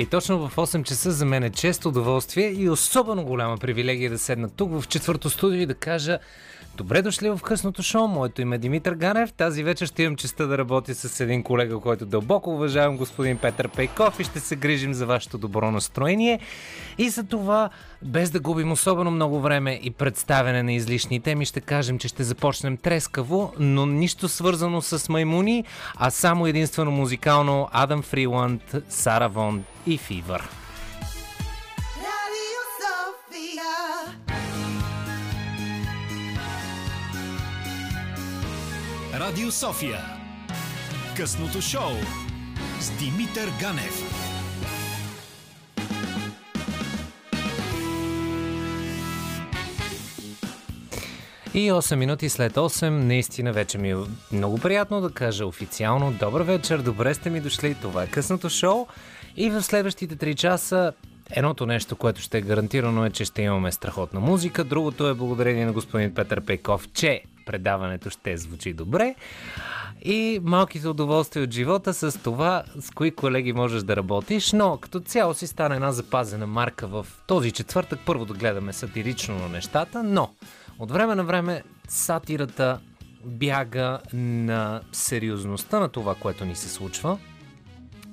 И точно в 8 часа за мен е често удоволствие и особено голяма привилегия да седна тук в четвърто студио и да кажа Добре дошли в късното шоу. Моето име е Димитър Ганев. Тази вечер ще имам честа да работя с един колега, който дълбоко уважавам, господин Петър Пейков и ще се грижим за вашето добро настроение. И за това, без да губим особено много време и представяне на излишни теми, ще кажем, че ще започнем трескаво, но нищо свързано с маймуни, а само единствено музикално Адам Фриланд, Сара Вон и Фивър. Радио София. Късното шоу с Димитър Ганев. И 8 минути след 8, наистина вече ми е много приятно да кажа официално добър вечер, добре сте ми дошли, това е късното шоу и в следващите 3 часа Едното нещо, което ще е гарантирано е, че ще имаме страхотна музика. Другото е благодарение на господин Петър Пейков, че предаването ще звучи добре. И малките удоволствия от живота с това, с кои колеги можеш да работиш, но като цяло си стане една запазена марка в този четвъртък. Първо да гледаме сатирично на нещата, но от време на време сатирата бяга на сериозността на това, което ни се случва.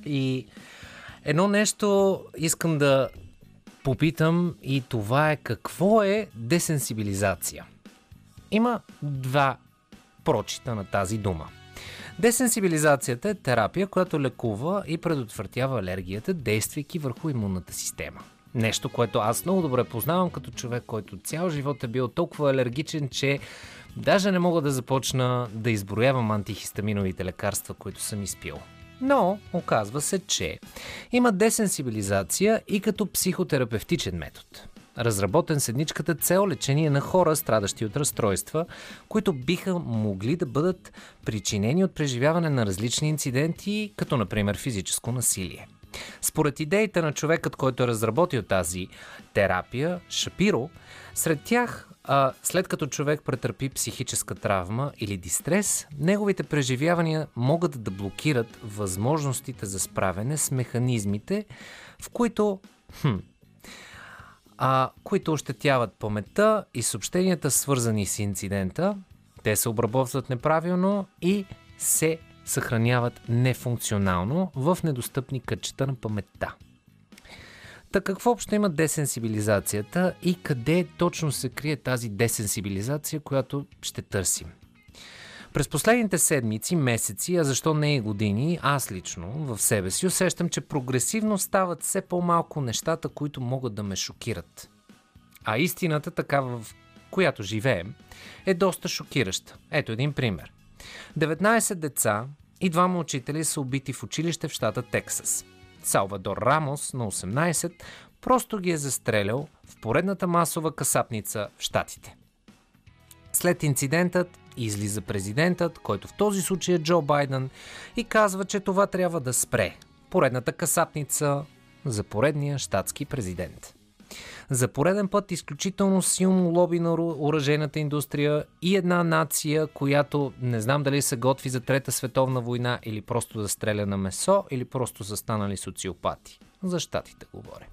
И едно нещо искам да попитам и това е какво е десенсибилизация – има два прочита на тази дума. Десенсибилизацията е терапия, която лекува и предотвратява алергията, действайки върху имунната система. Нещо, което аз много добре познавам като човек, който цял живот е бил толкова алергичен, че даже не мога да започна да изброявам антихистаминовите лекарства, които съм изпил. Но оказва се, че има десенсибилизация и като психотерапевтичен метод разработен с едничката цел лечение на хора, страдащи от разстройства, които биха могли да бъдат причинени от преживяване на различни инциденти, като например физическо насилие. Според идеите на човекът, който е разработил тази терапия, Шапиро, сред тях, а, след като човек претърпи психическа травма или дистрес, неговите преживявания могат да блокират възможностите за справяне с механизмите, в които хм, а, които ощетяват паметта и съобщенията, свързани с инцидента. Те се обработват неправилно и се съхраняват нефункционално в недостъпни кътчета на паметта. Та какво общо има десенсибилизацията и къде точно се крие тази десенсибилизация, която ще търсим? През последните седмици, месеци, а защо не и години, аз лично в себе си усещам, че прогресивно стават все по-малко нещата, които могат да ме шокират. А истината, такава в която живеем, е доста шокираща. Ето един пример. 19 деца и двама учители са убити в училище в щата Тексас. Салвадор Рамос на 18 просто ги е застрелял в поредната масова касапница в щатите. След инцидентът излиза президентът, който в този случай е Джо Байден, и казва, че това трябва да спре. Поредната касапница за поредния щатски президент. За пореден път изключително силно лоби на оръжейната индустрия и една нация, която не знам дали се готви за Трета световна война или просто да стреля на месо, или просто са станали социопати. За щатите говоря.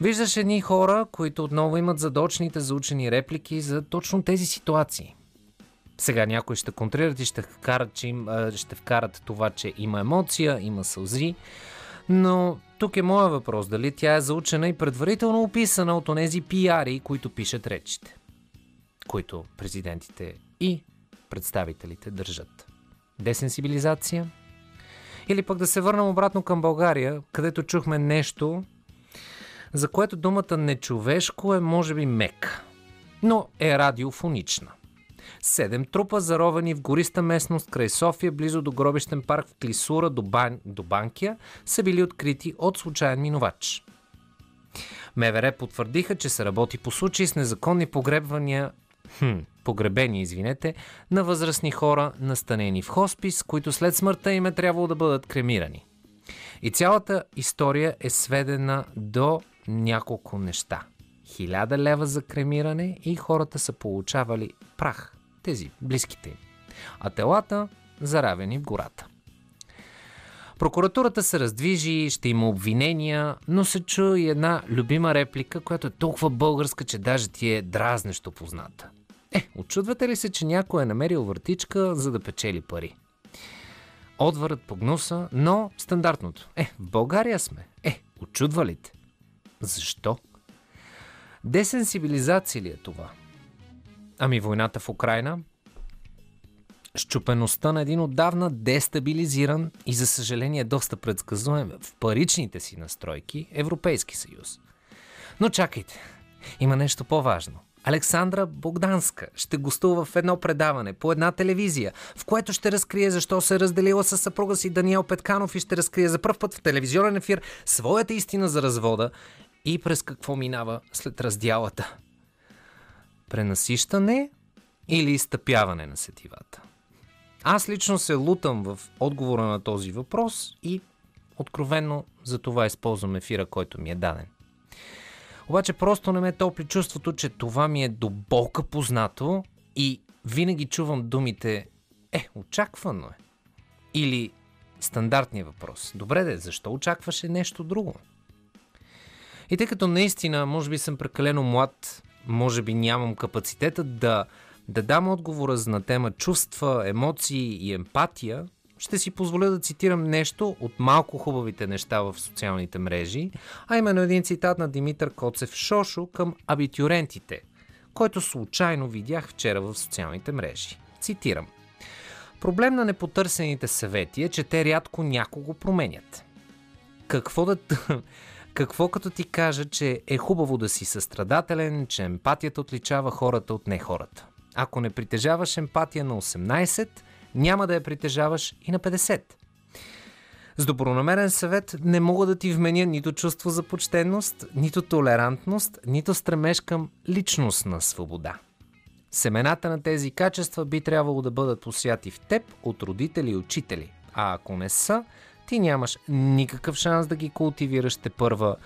Виждаш едни хора, които отново имат задочните заучени реплики за точно тези ситуации. Сега някои ще контрират и ще вкарат, че им, ще вкарат това, че има емоция, има сълзи. Но тук е моя въпрос, дали тя е заучена и предварително описана от онези пиари, които пишат речите, които президентите и представителите държат. Десенсибилизация? Или пък да се върнем обратно към България, където чухме нещо, за което думата нечовешко е може би мек, но е радиофонична. Седем трупа, заровени в гориста местност край София, близо до гробищен парк в Клисура до, Бан... до Банкия, са били открити от случайен минувач. МВР потвърдиха, че се работи по случаи с незаконни погребвания хм, погребени, извинете, на възрастни хора, настанени в хоспис, които след смъртта им е трябвало да бъдат кремирани. И цялата история е сведена до няколко неща. Хиляда лева за кремиране и хората са получавали прах тези, близките им, а телата заравени в гората. Прокуратурата се раздвижи, ще има обвинения, но се чу и една любима реплика, която е толкова българска, че даже ти е дразнещо позната. Е, очудвате ли се, че някой е намерил въртичка, за да печели пари? Отвърът по гнуса, но стандартното. Е, в България сме. Е, очудва ли те? Защо? Десенсибилизация ли е това? Ами войната в Украина? Щупеността на един отдавна дестабилизиран и за съжаление доста предсказуем в паричните си настройки Европейски съюз. Но чакайте, има нещо по-важно. Александра Богданска ще гостува в едно предаване по една телевизия, в което ще разкрие защо се е разделила с съпруга си Даниел Петканов и ще разкрие за първ път в телевизионен ефир своята истина за развода и през какво минава след раздялата. Пренасищане или изтъпяване на сетивата? Аз лично се лутам в отговора на този въпрос и откровенно за това използвам ефира, който ми е даден. Обаче просто не ме топли чувството, че това ми е до болка познато и винаги чувам думите е, очаквано е. Или стандартния въпрос. Добре де, защо очакваше нещо друго? И тъй като наистина, може би съм прекалено млад, може би нямам капацитета да, да дам отговора на тема чувства, емоции и емпатия, ще си позволя да цитирам нещо от малко хубавите неща в социалните мрежи, а именно един цитат на Димитър Коцев Шошо към абитюрентите, който случайно видях вчера в социалните мрежи. Цитирам. Проблем на непотърсените съвети е, че те рядко някого променят. Какво да... Какво като ти кажа, че е хубаво да си състрадателен, че емпатията отличава хората от не хората? Ако не притежаваш емпатия на 18, няма да я притежаваш и на 50. С добронамерен съвет не мога да ти вменя нито чувство за почтенност, нито толерантност, нито стремеж към личностна свобода. Семената на тези качества би трябвало да бъдат посяти в теб от родители и учители, а ако не са, ти нямаш никакъв шанс да ги култивираш те първа,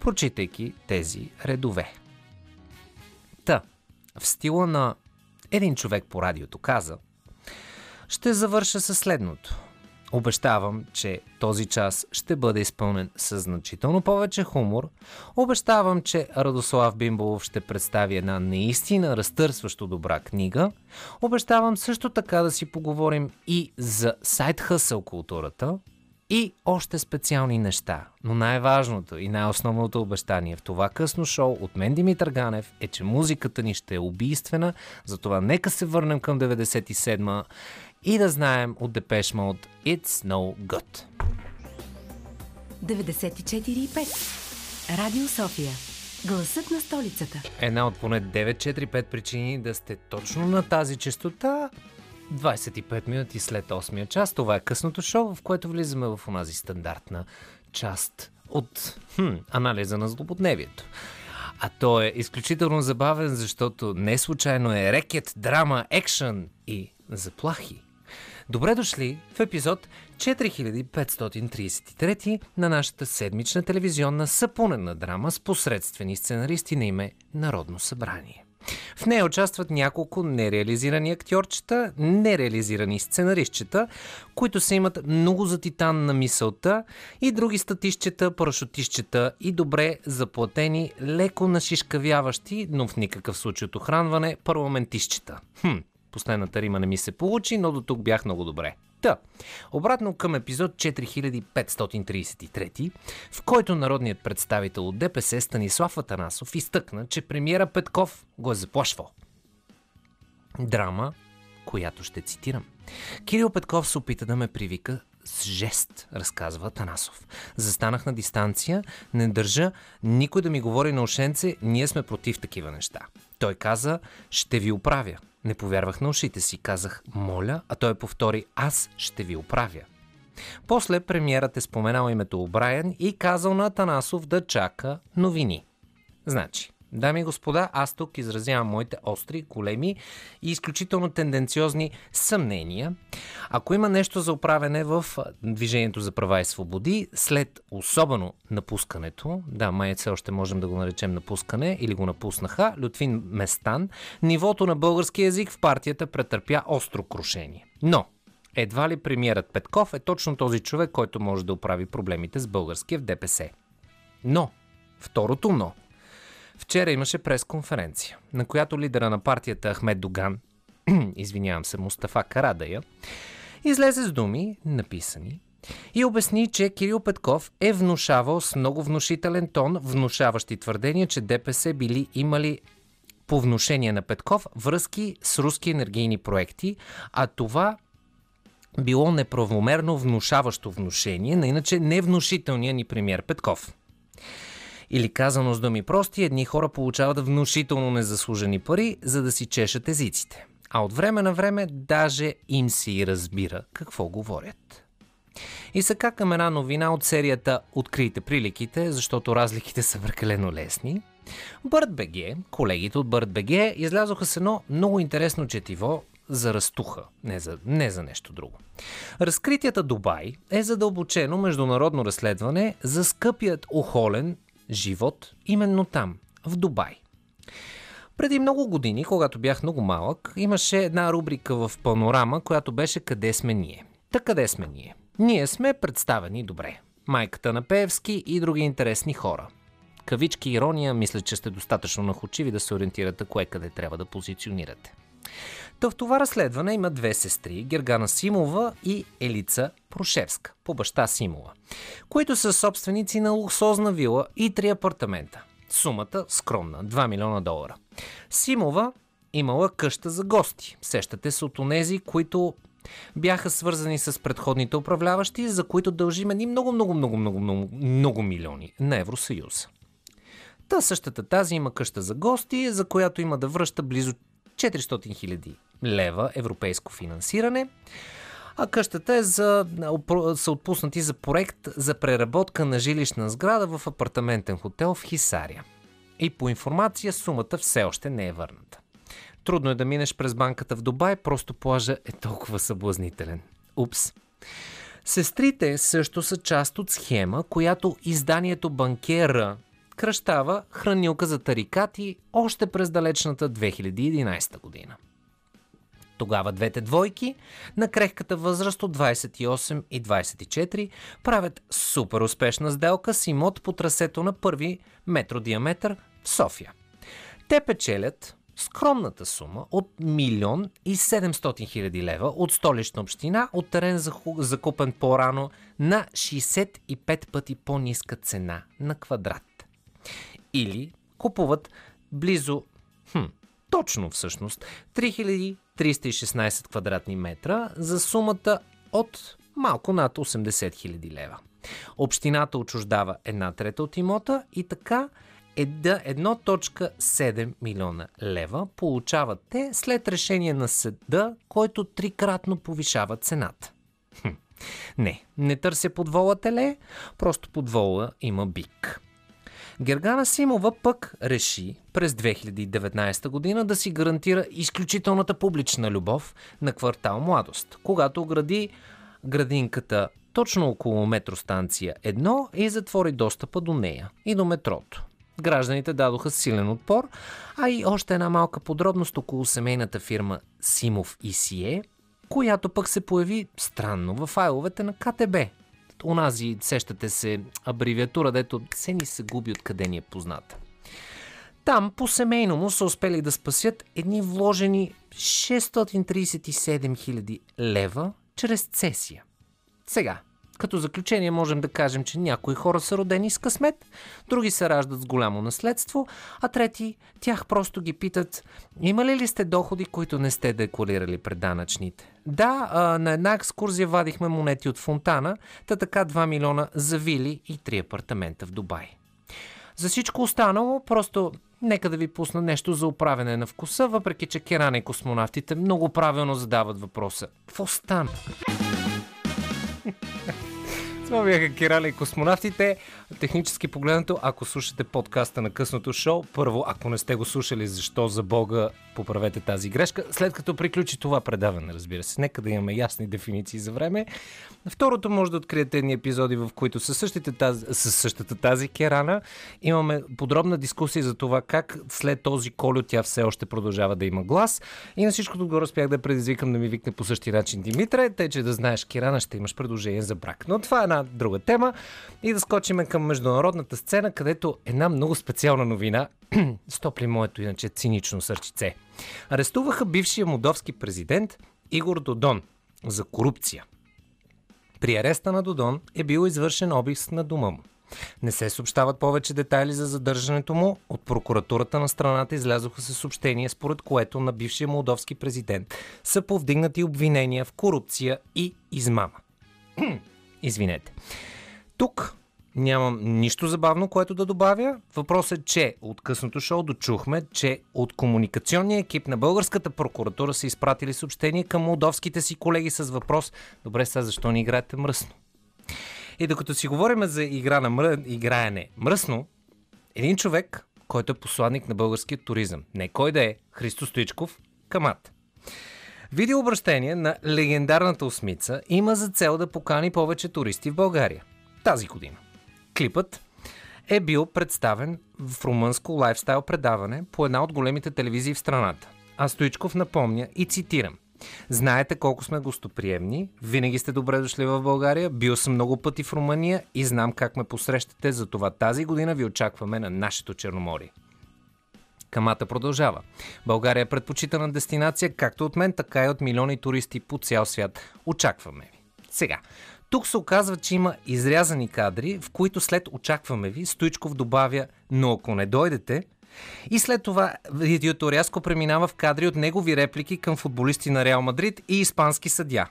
прочитайки тези редове. Та, в стила на един човек по радиото каза, ще завърша със следното. Обещавам, че този час ще бъде изпълнен с значително повече хумор. Обещавам, че Радослав Бимболов ще представи една наистина разтърсващо добра книга. Обещавам също така да си поговорим и за сайт хъсъл културата, и още специални неща. Но най-важното и най-основното обещание в това късно шоу от мен Димитър Ганев е, че музиката ни ще е убийствена, затова нека се върнем към 97-ма и да знаем от Депеш Mode It's No Good. 94,5 Радио София Гласът на столицата Една от поне 9-4-5 причини да сте точно на тази частота 25 минути след 8 час. Това е късното шоу, в което влизаме в онази стандартна част от хм, анализа на злободневието. А то е изключително забавен, защото не случайно е рекет, драма, екшън и заплахи. Добре дошли в епизод 4533 на нашата седмична телевизионна съпунена драма с посредствени сценаристи на име Народно събрание. В нея участват няколко нереализирани актьорчета, нереализирани сценаристчета, които се имат много за титан на мисълта и други статищчета, парашутищчета и добре заплатени, леко нашишкавяващи, но в никакъв случай от охранване, парламентищчета. Хм, последната рима не ми се получи, но до тук бях много добре. Та, обратно към епизод 4533, в който народният представител от ДПС Станислав Атанасов изтъкна, че премиера Петков го е заплашвал. Драма, която ще цитирам. Кирил Петков се опита да ме привика с жест, разказва Танасов. Застанах на дистанция, не държа никой да ми говори на ушенце, ние сме против такива неща. Той каза, ще ви оправя. Не повярвах на ушите си, казах моля, а той повтори аз ще ви оправя. После премиерът е споменал името Обрайен и казал на Танасов да чака новини. Значи, Дами и господа, аз тук изразявам моите остри, големи и изключително тенденциозни съмнения. Ако има нещо за оправене в Движението за права и свободи, след особено напускането, да, май все още можем да го наречем напускане или го напуснаха, Лютвин Местан, нивото на български язик в партията претърпя остро крушение. Но, Едва ли премиерът Петков е точно този човек, който може да оправи проблемите с българския в ДПС. Но, второто но. Вчера имаше пресконференция, на която лидера на партията Ахмед Доган, извинявам се, Мустафа Карадая, излезе с думи, написани, и обясни, че Кирил Петков е внушавал с много внушителен тон, внушаващи твърдения, че ДПС били имали по внушение на Петков връзки с руски енергийни проекти, а това било неправомерно внушаващо внушение на иначе невнушителния ни премьер Петков. Или казано с думи прости, едни хора получават внушително незаслужени пари, за да си чешат езиците. А от време на време даже им си разбира какво говорят. И сега към една новина от серията Открийте приликите, защото разликите са прекалено лесни. БГ, колегите от БГ, излязоха с едно много интересно четиво за растуха, не за, не за нещо друго. Разкритията Дубай е задълбочено международно разследване за скъпият охолен живот именно там, в Дубай. Преди много години, когато бях много малък, имаше една рубрика в Панорама, която беше Къде сме ние? Та къде сме ние? Ние сме представени добре. Майката на Певски и други интересни хора. Кавички ирония, мисля, че сте достатъчно нахочиви да се ориентирате кое къде трябва да позиционирате. Та в това разследване има две сестри, Гергана Симова и Елица Прошевска, по баща Симова, които са собственици на луксозна вила и три апартамента. Сумата скромна 2 милиона долара. Симова имала къща за гости. Сещате се от онези, които бяха свързани с предходните управляващи, за които дължим едни много, много, много, много, много, много милиони на Евросъюз. Та същата тази има къща за гости, за която има да връща близо 400 000 лева европейско финансиране. А къщата е за, са отпуснати за проект за преработка на жилищна сграда в апартаментен хотел в Хисария. И по информация сумата все още не е върната. Трудно е да минеш през банката в Дубай, просто плажа е толкова съблазнителен. Упс. Сестрите също са част от схема, която изданието Банкера кръщава хранилка за тарикати още през далечната 2011 година. Тогава двете двойки на крехката възраст от 28 и 24 правят супер успешна сделка с имот по трасето на първи метро диаметър в София. Те печелят скромната сума от милион и 700 хиляди лева от столична община от терен закупен по-рано на 65 пъти по-ниска цена на квадрат. Или купуват близо, хм, точно всъщност, 3316 квадратни метра за сумата от малко над 80 000 лева. Общината отчуждава една трета от имота и така 1.7 милиона лева получават те след решение на съда, който трикратно повишава цената. Хм. Не, не търся подвола теле, просто подвола има бик. Гергана Симова пък реши през 2019 година да си гарантира изключителната публична любов на квартал Младост, когато огради градинката точно около метростанция 1 и затвори достъпа до нея и до метрото. Гражданите дадоха силен отпор, а и още една малка подробност около семейната фирма Симов и Сие, която пък се появи странно в файловете на КТБ. Онази, сещате се, абревиатура, дето се ни се губи откъде ни е позната. Там по семейно му са успели да спасят едни вложени 637 000 лева чрез цесия. Сега, като заключение можем да кажем, че някои хора са родени с късмет, други се раждат с голямо наследство, а трети тях просто ги питат имали ли сте доходи, които не сте декларирали пред данъчните. Да, а, на една екскурзия вадихме монети от фонтана, та така 2 милиона за вили и 3 апартамента в Дубай. За всичко останало, просто нека да ви пусна нещо за управене на вкуса, въпреки че Керана и космонавтите много правилно задават въпроса. Какво стана? Това бяха Кирали и космонавтите. Технически погледнато, ако слушате подкаста на късното шоу, първо, ако не сте го слушали, защо за Бога поправете тази грешка, след като приключи това предаване, разбира се. Нека да имаме ясни дефиниции за време. Второто може да откриете едни епизоди, в които със, същите тази, със същата тази керана имаме подробна дискусия за това как след този колю тя все още продължава да има глас. И на всичкото отгоре успях да предизвикам да ми викне по същия начин Димитре, тъй че да знаеш, Кирана, ще имаш предложение за брак. Но това е една друга тема. И да скочиме към международната сцена, където една много специална новина стопли моето иначе цинично сърчице. Арестуваха бившия молдовски президент Игор Додон за корупция. При ареста на Додон е бил извършен обиск на дома му. Не се съобщават повече детайли за задържането му. От прокуратурата на страната излязоха се съобщения, според което на бившия молдовски президент са повдигнати обвинения в корупция и измама. Извинете. Тук Нямам нищо забавно, което да добавя. Въпросът е, че от късното шоу дочухме, че от комуникационния екип на българската прокуратура са изпратили съобщение към молдовските си колеги с въпрос Добре, сега защо не играете мръсно? И докато си говорим за игра на мръ... играене мръсно, един човек, който е посланник на българския туризъм, не кой да е, Христо Стоичков, Камат. Видеообращение на легендарната осмица има за цел да покани повече туристи в България. Тази година. Клипът е бил представен в румънско лайфстайл предаване по една от големите телевизии в страната. А Стоичков напомня и цитирам. Знаете колко сме гостоприемни, винаги сте добре дошли в България, бил съм много пъти в Румъния и знам как ме посрещате, затова тази година ви очакваме на нашето Черноморие. Камата продължава. България е предпочитана дестинация както от мен, така и от милиони туристи по цял свят. Очакваме ви. Сега, тук се оказва, че има изрязани кадри, в които след очакваме ви, Стоичков добавя, но ако не дойдете, и след това видеото рязко преминава в кадри от негови реплики към футболисти на Реал Мадрид и испански съдя.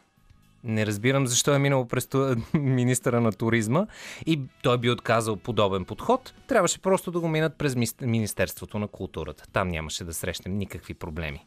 Не разбирам защо е минало през министъра на туризма и той би отказал подобен подход. Трябваше просто да го минат през Министерството на културата. Там нямаше да срещнем никакви проблеми.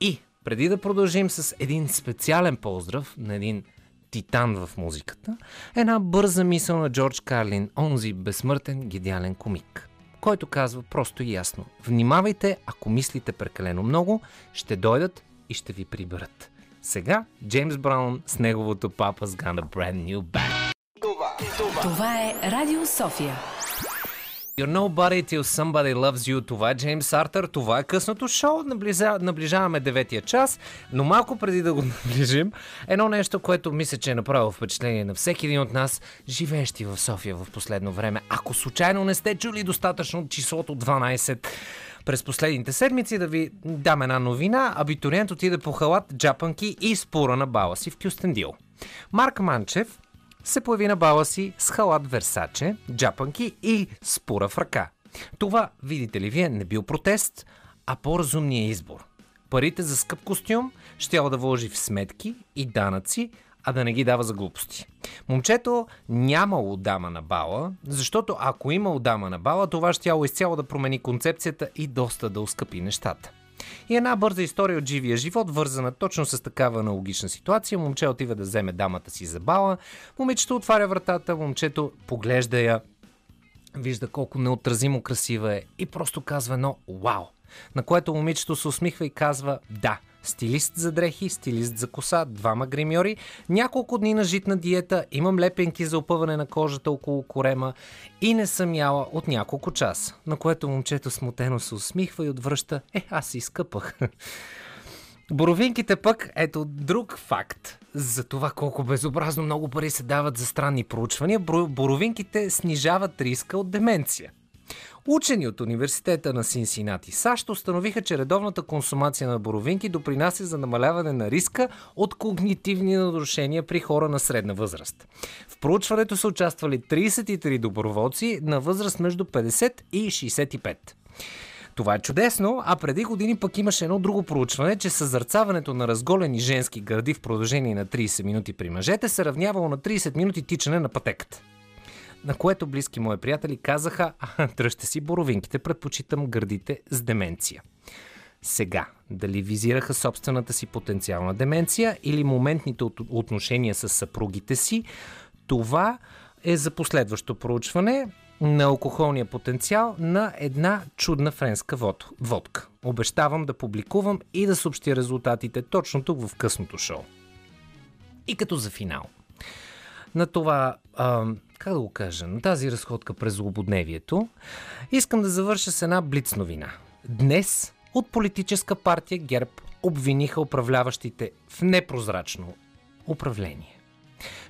И преди да продължим с един специален поздрав на един титан в музиката, една бърза мисъл на Джордж Карлин, онзи безсмъртен гениален комик, който казва просто и ясно Внимавайте, ако мислите прекалено много, ще дойдат и ще ви приберат. Сега Джеймс Браун с неговото Papa's Got a Brand New Band. Това, това. това е Радио София. You're nobody till somebody loves you. Това е Джеймс Артър, това е късното шоу. Наближа, наближаваме деветия час, но малко преди да го наближим, едно нещо, което мисля, че е направило впечатление на всеки един от нас, живеещи в София в последно време. Ако случайно не сте чули достатъчно числото 12, през последните седмици да ви дам една новина. Абитуриент отиде по халат, джапанки и спора на бала си в Кюстендил. Марк Манчев, се появи на бала си с халат Версаче, джапанки и спора в ръка. Това, видите ли вие, не бил протест, а по-разумният избор. Парите за скъп костюм ще да вложи в сметки и данъци, а да не ги дава за глупости. Момчето нямало дама на бала, защото ако имало дама на бала, това ще изцяло да промени концепцията и доста да ускъпи нещата. И една бърза история от живия живот, вързана точно с такава аналогична ситуация. Момче отива да вземе дамата си за бала, момичето отваря вратата, момчето поглежда я, вижда колко неотразимо красива е и просто казва едно «Вау!» На което момичето се усмихва и казва «Да, стилист за дрехи, стилист за коса, двама гримьори, няколко дни на житна диета, имам лепенки за опъване на кожата около корема и не съм яла от няколко часа. На което момчето смутено се усмихва и отвръща «Е, аз изкъпах». Боровинките пък, ето друг факт за това колко безобразно много пари се дават за странни проучвания. Боровинките снижават риска от деменция. Учени от университета на Синсинати, САЩ установиха, че редовната консумация на боровинки допринася за намаляване на риска от когнитивни нарушения при хора на средна възраст. В проучването са участвали 33 доброволци на възраст между 50 и 65. Това е чудесно, а преди години пък имаше едно друго проучване, че съзърцаването на разголени женски гърди в продължение на 30 минути при мъжете се равнявало на 30 минути тичане на пътеката на което близки мои приятели казаха, дръжте си боровинките, предпочитам гърдите с деменция. Сега, дали визираха собствената си потенциална деменция или моментните отношения с съпругите си, това е за последващо проучване. на алкохолния потенциал на една чудна френска водка. Обещавам да публикувам и да съобщя резултатите точно тук в късното шоу. И като за финал. На това, а, как да го кажа, на тази разходка през злободневието, искам да завърша с една блиц новина. Днес от политическа партия ГЕРБ обвиниха управляващите в непрозрачно управление.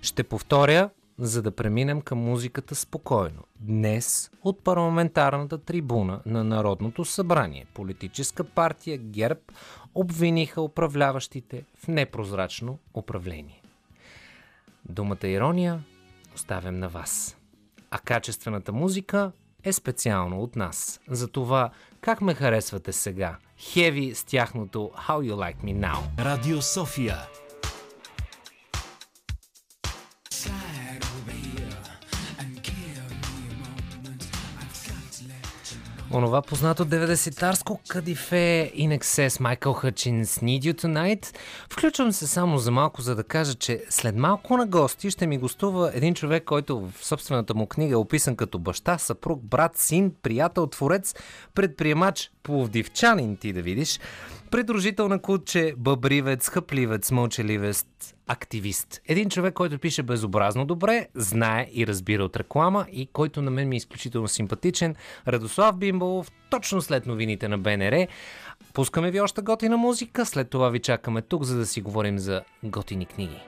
Ще повторя, за да преминем към музиката спокойно. Днес от парламентарната трибуна на Народното събрание политическа партия ГЕРБ обвиниха управляващите в непрозрачно управление. Думата ирония оставям на вас. А качествената музика е специално от нас. Затова как ме харесвате сега? Хеви с тяхното How You Like Me Now. Радио София Онова познато 90-тарско кадифе In Excess Майкъл Хъчинс Need You Tonight. Включвам се само за малко, за да кажа, че след малко на гости ще ми гостува един човек, който в собствената му книга е описан като баща, съпруг, брат, син, приятел, творец, предприемач, пловдивчанин ти да видиш, придружител на куче, бъбривец, хъпливец, мълчаливец, активист. Един човек, който пише безобразно добре, знае и разбира от реклама и който на мен ми е изключително симпатичен. Радослав Бимбалов, точно след новините на БНР. Пускаме ви още готина музика, след това ви чакаме тук, за да си говорим за готини книги.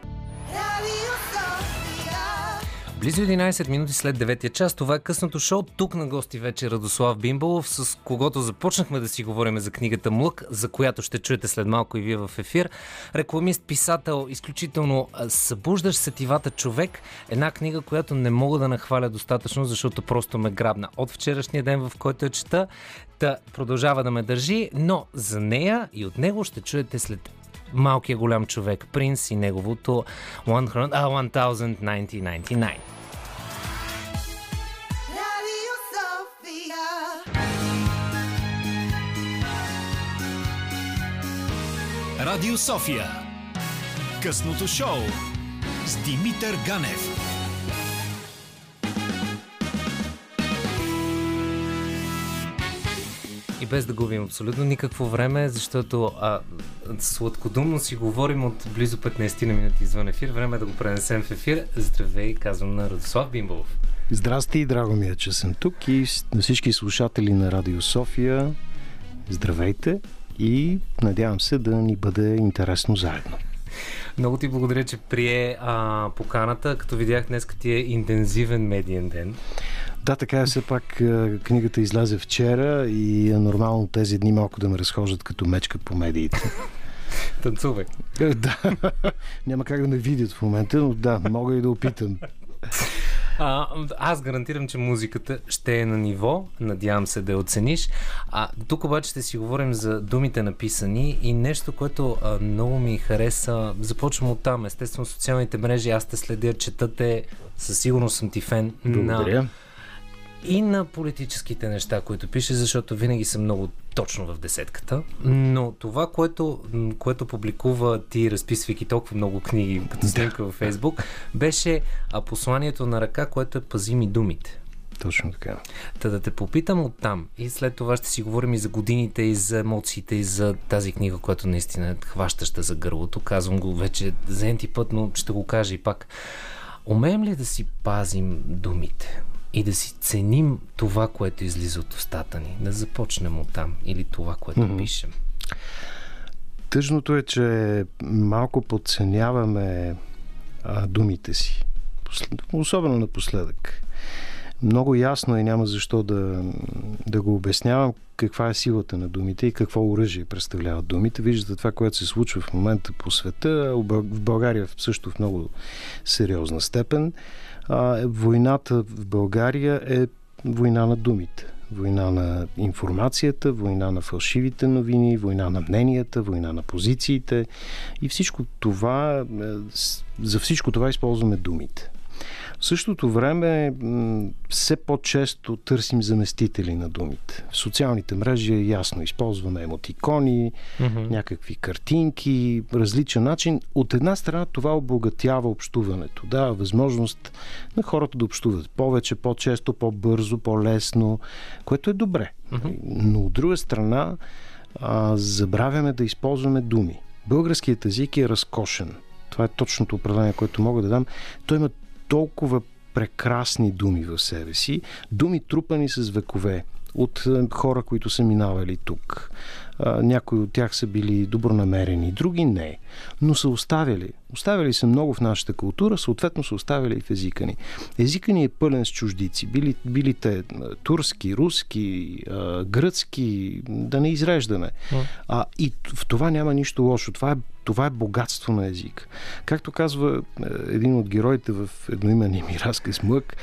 Близо 11 минути след 9 час, това е късното шоу. Тук на гости вече Радослав Бимбалов, с когото започнахме да си говорим за книгата Млък, за която ще чуете след малко и вие в ефир. Рекламист, писател, изключително събуждащ сетивата човек. Една книга, която не мога да нахваля достатъчно, защото просто ме грабна от вчерашния ден, в който я чета. Та продължава да ме държи, но за нея и от него ще чуете след малкия голям човек Принц и неговото 1099. Радио София. Късното шоу с Димитър Ганев. И без да губим абсолютно никакво време, защото а, сладкодумно си говорим от близо 15 на минути извън ефир. Време е да го пренесем в ефир. Здравей, казвам на Радослав Бимбалов. Здрасти драго ми е, че съм тук и на всички слушатели на Радио София. Здравейте и надявам се да ни бъде интересно заедно. Много ти благодаря, че прие а, поканата, като видях днес ти е интензивен медиен ден. Да, така е. Все пак книгата излезе вчера и е нормално тези дни малко да ме разхождат като мечка по медиите. Танцувай. да. Няма как да ме видят в момента, но да, мога и да опитам. А, аз гарантирам, че музиката ще е на ниво. Надявам се да я оцениш. А, тук обаче ще си говорим за думите написани и нещо, което а, много ми хареса. Започвам от там. Естествено, социалните мрежи. Аз те следя, четате. Със сигурност съм ти фен. Благодаря. На и на политическите неща, които пише, защото винаги съм много точно в десетката. Но това, което, което публикува ти, разписвайки толкова много книги като снимка във Фейсбук, беше посланието на ръка, което е пази ми думите. Точно така. Та да те попитам от там и след това ще си говорим и за годините, и за емоциите, и за тази книга, която наистина е хващаща за гърлото. Казвам го вече за енти път, но ще го кажа и пак. Умеем ли да си пазим думите? И да си ценим това, което излиза от устата ни. Да започнем от там или това, което mm-hmm. пишем. Тъжното е, че малко подценяваме а, думите си. Особено напоследък. Много ясно и няма защо да, да го обяснявам каква е силата на думите и какво оръжие представляват думите. Виждате това, което се случва в момента по света, в България също в много сериозна степен а, войната в България е война на думите. Война на информацията, война на фалшивите новини, война на мненията, война на позициите. И всичко това, е, за всичко това използваме думите. В същото време все по-често търсим заместители на думите. В социалните мрежи е ясно. Използваме емотикони, mm-hmm. някакви картинки, различен начин. От една страна това обогатява общуването. Да, възможност на хората да общуват повече, по-често, по-бързо, по-лесно, което е добре. Mm-hmm. Но от друга страна а, забравяме да използваме думи. Българският език е разкошен. Това е точното определение, което мога да дам. Той има толкова прекрасни думи в себе си, думи трупани с векове от е, хора, които са минавали тук. Някои от тях са били добронамерени, други не, но са оставили. Оставили са много в нашата култура, съответно са оставили и в езика ни. Езика ни е пълен с чуждици. Били, били те турски, руски, гръцки, да не изреждаме. А, и в това няма нищо лошо. Това е това е богатство на език. Както казва е, един от героите в едноименния ми разказ Мък,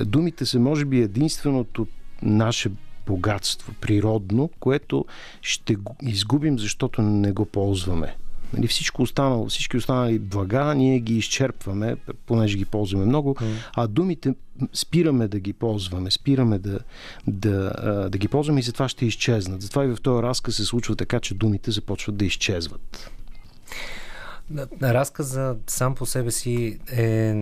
думите са може би единственото наше богатство, природно, което ще го изгубим, защото не го ползваме. Нали, всичко останало, всички останали блага, ние ги изчерпваме, понеже ги ползваме много, а думите спираме да ги ползваме, спираме да, да, да ги ползваме и затова ще изчезнат. Затова и в този разказ се случва така, че думите започват да изчезват. Разказа сам по себе си е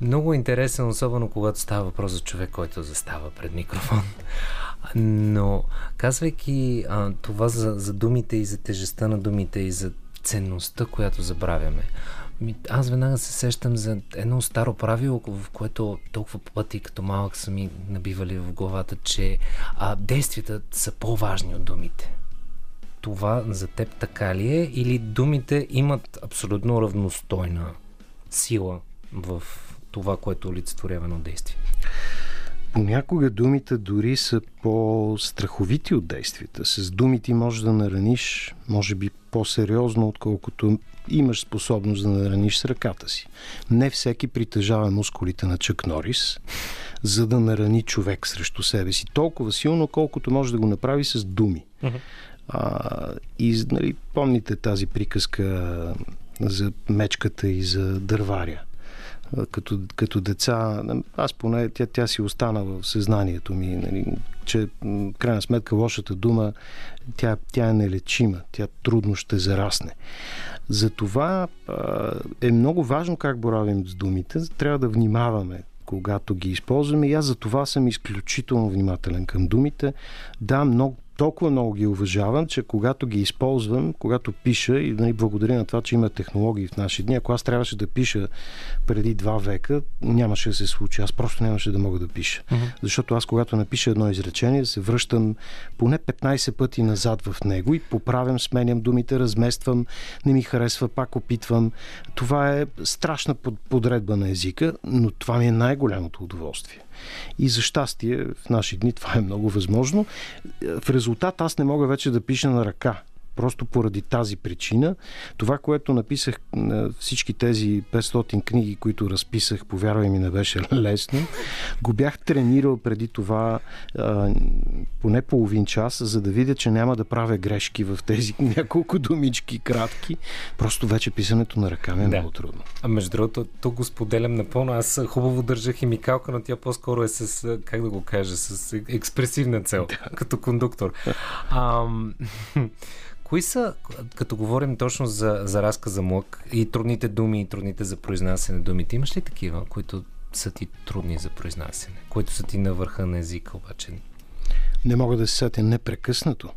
много интересен, особено когато става въпрос за човек, който застава пред микрофон. Но, казвайки а, това за, за думите и за тежестта на думите и за ценността, която забравяме, аз веднага се сещам за едно старо правило, в което толкова пъти като малък са ми набивали в главата, че а, действията са по-важни от думите. Това за теб така ли е? Или думите имат абсолютно равностойна сила в това, което олицетворява действие? Понякога думите дори са по-страховити от действията. С думите можеш да нараниш, може би по-сериозно, отколкото имаш способност да нараниш с ръката си. Не всеки притежава мускулите на Чък Норис, за да нарани човек срещу себе си толкова силно, колкото може да го направи с думи. Uh-huh. А, и нали, помните тази приказка за мечката и за дърваря като, като деца, аз поне тя, тя си остана в съзнанието ми, нали, че крайна сметка лошата дума, тя, тя е нелечима, тя трудно ще зарасне. Затова е много важно как боравим с думите, трябва да внимаваме когато ги използваме. И аз за това съм изключително внимателен към думите. Да, много толкова много ги уважавам, че когато ги използвам, когато пиша и да ни благодаря на това, че има технологии в наши дни, ако аз трябваше да пиша преди два века, нямаше да се случи. Аз просто нямаше да мога да пиша. Uh-huh. Защото аз, когато напиша едно изречение, се връщам поне 15 пъти назад в него и поправям, сменям думите, размествам, не ми харесва, пак опитвам. Това е страшна подредба на езика, но това ми е най-голямото удоволствие. И за щастие в наши дни това е много възможно. В резултат аз не мога вече да пиша на ръка. Просто поради тази причина. Това, което написах на всички тези 500 книги, които разписах, повярвай ми, не беше лесно. Го бях тренирал преди това а, поне половин час, за да видя, че няма да правя грешки в тези няколко думички кратки. Просто вече писането на ръка ми е да. много трудно. А между другото, тук го споделям напълно. Аз хубаво държа химикалка, но тя по-скоро е с, как да го кажа, с експресивна цел, да. като кондуктор. Ам... Кои са, като говорим точно за, за разказа Млък и трудните думи и трудните за произнасяне думите, имаш ли такива, които са ти трудни за произнасяне, които са ти на върха на езика обаче? Не мога да се сетя непрекъснато.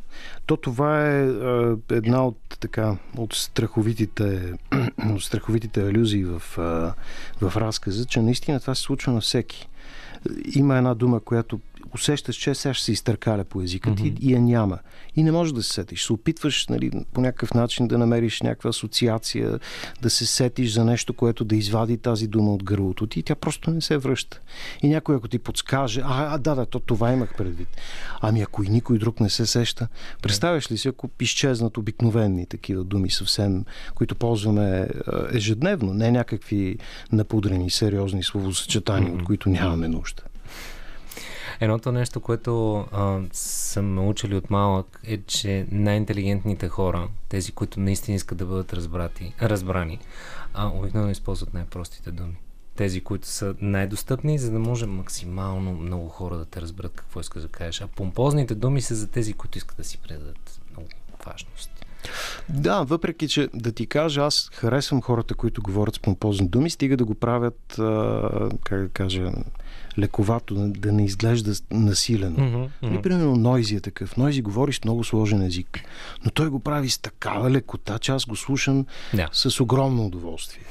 То това е, е една от, така, от страховитите, от страховитите алюзии в, е, в разказа, че наистина това се случва на всеки. Има една дума, която усещаш, че сега ще се изтъркаля по езика ти mm-hmm. и я няма. И не можеш да се сетиш. Се опитваш нали, по някакъв начин да намериш някаква асоциация, да се сетиш за нещо, което да извади тази дума от гърлото ти и тя просто не се връща. И някой, ако ти подскаже, а, а да, да, то това имах предвид. Ами ако и никой друг не се сеща, представяш ли си, ако изчезнат обикновени такива думи съвсем, които ползваме ежедневно, не някакви напудрени, сериозни словосъчетания, mm-hmm. от които нямаме нужда. Едното нещо, което а, съм научили от малък е, че най-интелигентните хора, тези, които наистина искат да бъдат разбрати, разбрани, а, обикновено използват най-простите думи. тези, които са най-достъпни, за да може максимално много хора да те разберат какво искаш да кажеш. А помпозните думи са за тези, които искат да си предадат много важност. Да, въпреки, че да ти кажа, аз харесвам хората, които говорят с помпозни думи, стига да го правят, а, как да кажа, лековато, да не изглежда насилено. Mm-hmm, mm-hmm. примерно Нойзи е такъв. Нойзи говори с много сложен език, но той го прави с такава лекота, че аз го слушам yeah. с огромно удоволствие.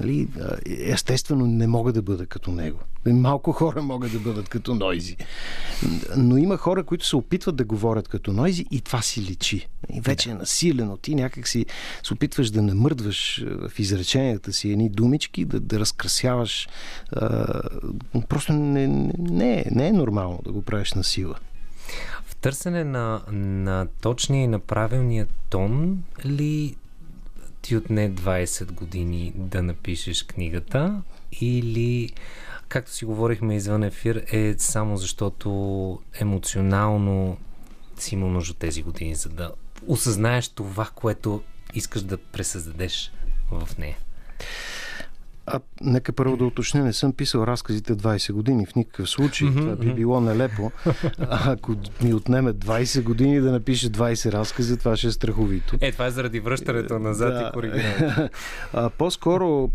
Нали, естествено не мога да бъда като него. Малко хора могат да бъдат като Нойзи. Но има хора, които се опитват да говорят като Нойзи и това си личи. И вече е насилено. Ти някак си се опитваш да намърдваш в изреченията си едни думички, да, да разкрасяваш. А, просто не, не, не е нормално да го правиш на сила. В търсене на, на точния и на правилния тон ли ти отне 20 години да напишеш книгата или, както си говорихме извън ефир, е само защото емоционално си имал нужда тези години, за да осъзнаеш това, което искаш да пресъздадеш в нея? А, нека първо да уточня, не съм писал разказите 20 години в никакъв случай. Mm-hmm. Това би било нелепо. А, ако ми отнеме 20 години да напиша 20 разкази, това ще е страховито. Е, това е заради връщането назад да. и коригирането. по-скоро,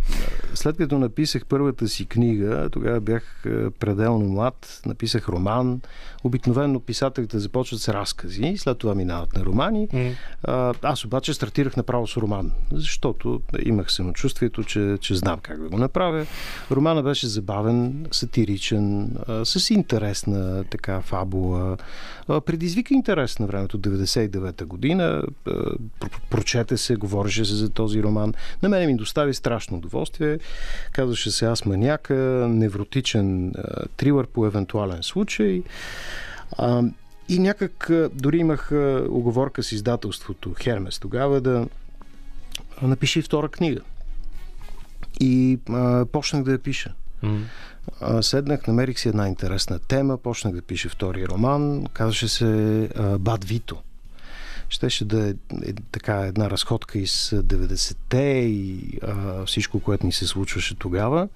след като написах първата си книга, тогава бях пределно млад, написах роман. Обикновено писателите започват с разкази, след това минават на романи. Mm. А, аз обаче стартирах направо с роман, защото имах самочувствието, че, че знам как да го направя. Романа беше забавен, сатиричен, а, с интересна така фабула. А, предизвика интерес на времето 99-та година. А, прочете се, говореше се за този роман. На мен ми достави страшно удоволствие. Казваше се Аз маняка, невротичен а, трилър по евентуален случай. А, и някак дори имах оговорка с издателството Хермес тогава да напиши втора книга. И а, почнах да я пиша. Mm. А, седнах, намерих си една интересна тема, почнах да пиша втори роман, казваше се а, Бад Вито. Щеше да е, е така една разходка из 90-те и а, всичко, което ни се случваше тогава.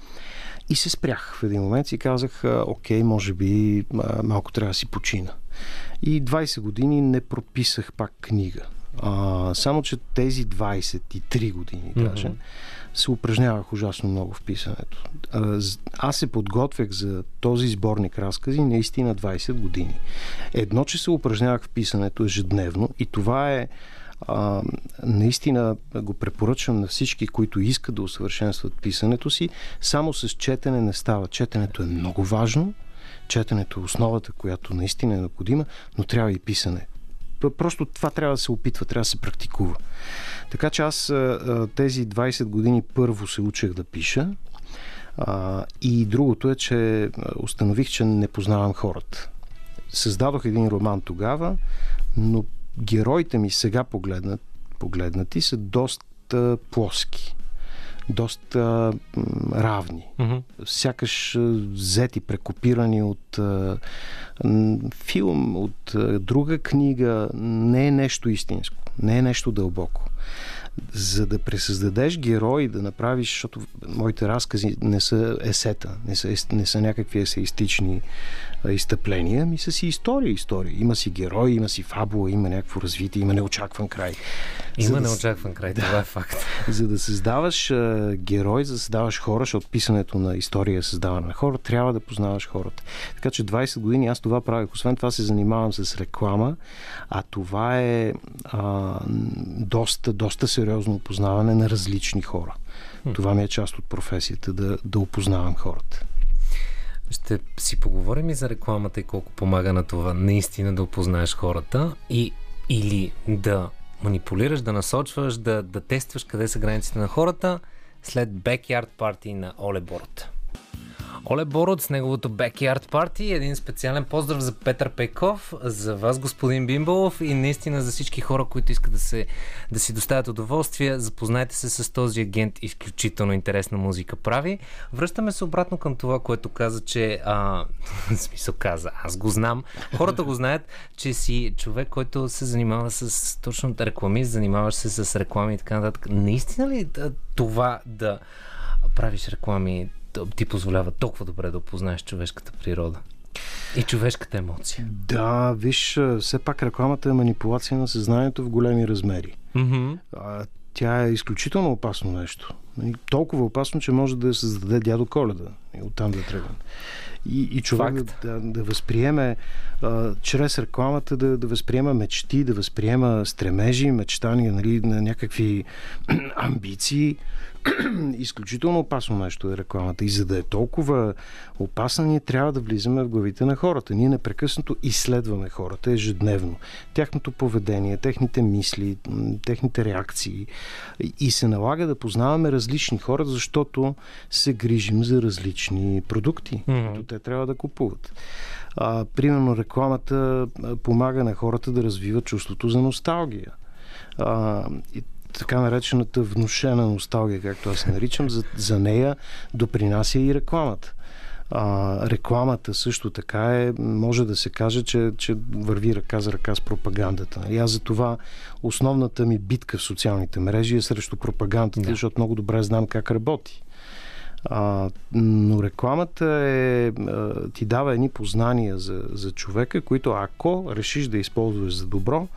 И се спрях в един момент и казах, окей, може би а, малко трябва да си почина. И 20 години не прописах пак книга. А, само, че тези 23 години mm-hmm. даже се упражнявах ужасно много в писането. Аз се подготвях за този сборник разкази наистина 20 години. Едно, че се упражнявах в писането ежедневно и това е а, наистина го препоръчвам на всички, които искат да усъвършенстват писането си. Само с четене не става. Четенето е много важно. Четенето е основата, която наистина е необходима, но трябва и писане. Просто това трябва да се опитва, трябва да се практикува. Така че аз тези 20 години първо се учех да пиша. И другото е, че установих, че не познавам хората. Създадох един роман тогава, но героите ми сега погледнат, погледнати са доста плоски доста равни. Mm-hmm. Сякаш взети, прекопирани от а, филм, от а, друга книга. Не е нещо истинско. Не е нещо дълбоко за да пресъздадеш герой, да направиш, защото моите разкази не са есета, не са, не са някакви есеистични изтъпления, ми са си история, история. Има си герой, има си фабула, има някакво развитие, има неочакван край. Има да, неочакван край, да, това е факт. За да създаваш а, герой, за да създаваш хора, защото писането на история, създаване на хора, трябва да познаваш хората. Така че 20 години аз това правих. Освен това се занимавам с реклама, а това е а, доста, доста сериозно опознаване на различни хора. Това ми е част от професията, да, да опознавам хората. Ще си поговорим и за рекламата и колко помага на това наистина да опознаеш хората и или да манипулираш, да насочваш, да, да тестваш къде са границите на хората след Backyard Party на Оле Борот. Оле Борот с неговото Backyard Party. Един специален поздрав за Петър Пейков, за вас, господин Бимбалов и наистина за всички хора, които искат да, се, да си доставят удоволствие. Запознайте се с този агент. Изключително интересна музика прави. Връщаме се обратно към това, което каза, че... А, смисъл каза, аз го знам. Хората го знаят, че си човек, който се занимава с точно реклами, занимаваш се с реклами и така нататък. Наистина ли това да правиш реклами ти позволява толкова добре да опознаеш човешката природа. И човешката емоция. Да, виж, все пак рекламата е манипулация на съзнанието в големи размери. Mm-hmm. А, тя е изключително опасно нещо. Нали, толкова опасно, че може да създаде дядо Коледа. И оттам да тръгнем. И, и човек да, да, да възприеме а, чрез рекламата да, да възприема мечти, да възприема стремежи, мечтания нали, на някакви амбиции, изключително опасно нещо е рекламата. И за да е толкова опасна, ние трябва да влизаме в главите на хората. Ние непрекъснато изследваме хората ежедневно. Тяхното поведение, техните мисли, техните реакции. И се налага да познаваме различни хора, защото се грижим за различни продукти, mm-hmm. които те трябва да купуват. А, примерно рекламата помага на хората да развиват чувството за носталгия. А, и така наречената внушена носталгия, както аз наричам, за, за нея допринася и рекламата. А, рекламата също така е, може да се каже, че, че върви ръка за ръка с пропагандата. И аз за това основната ми битка в социалните мрежи е срещу пропагандата, да. защото много добре знам как работи. А, но рекламата е, а, ти дава едни познания за, за човека, които ако решиш да използваш за добро,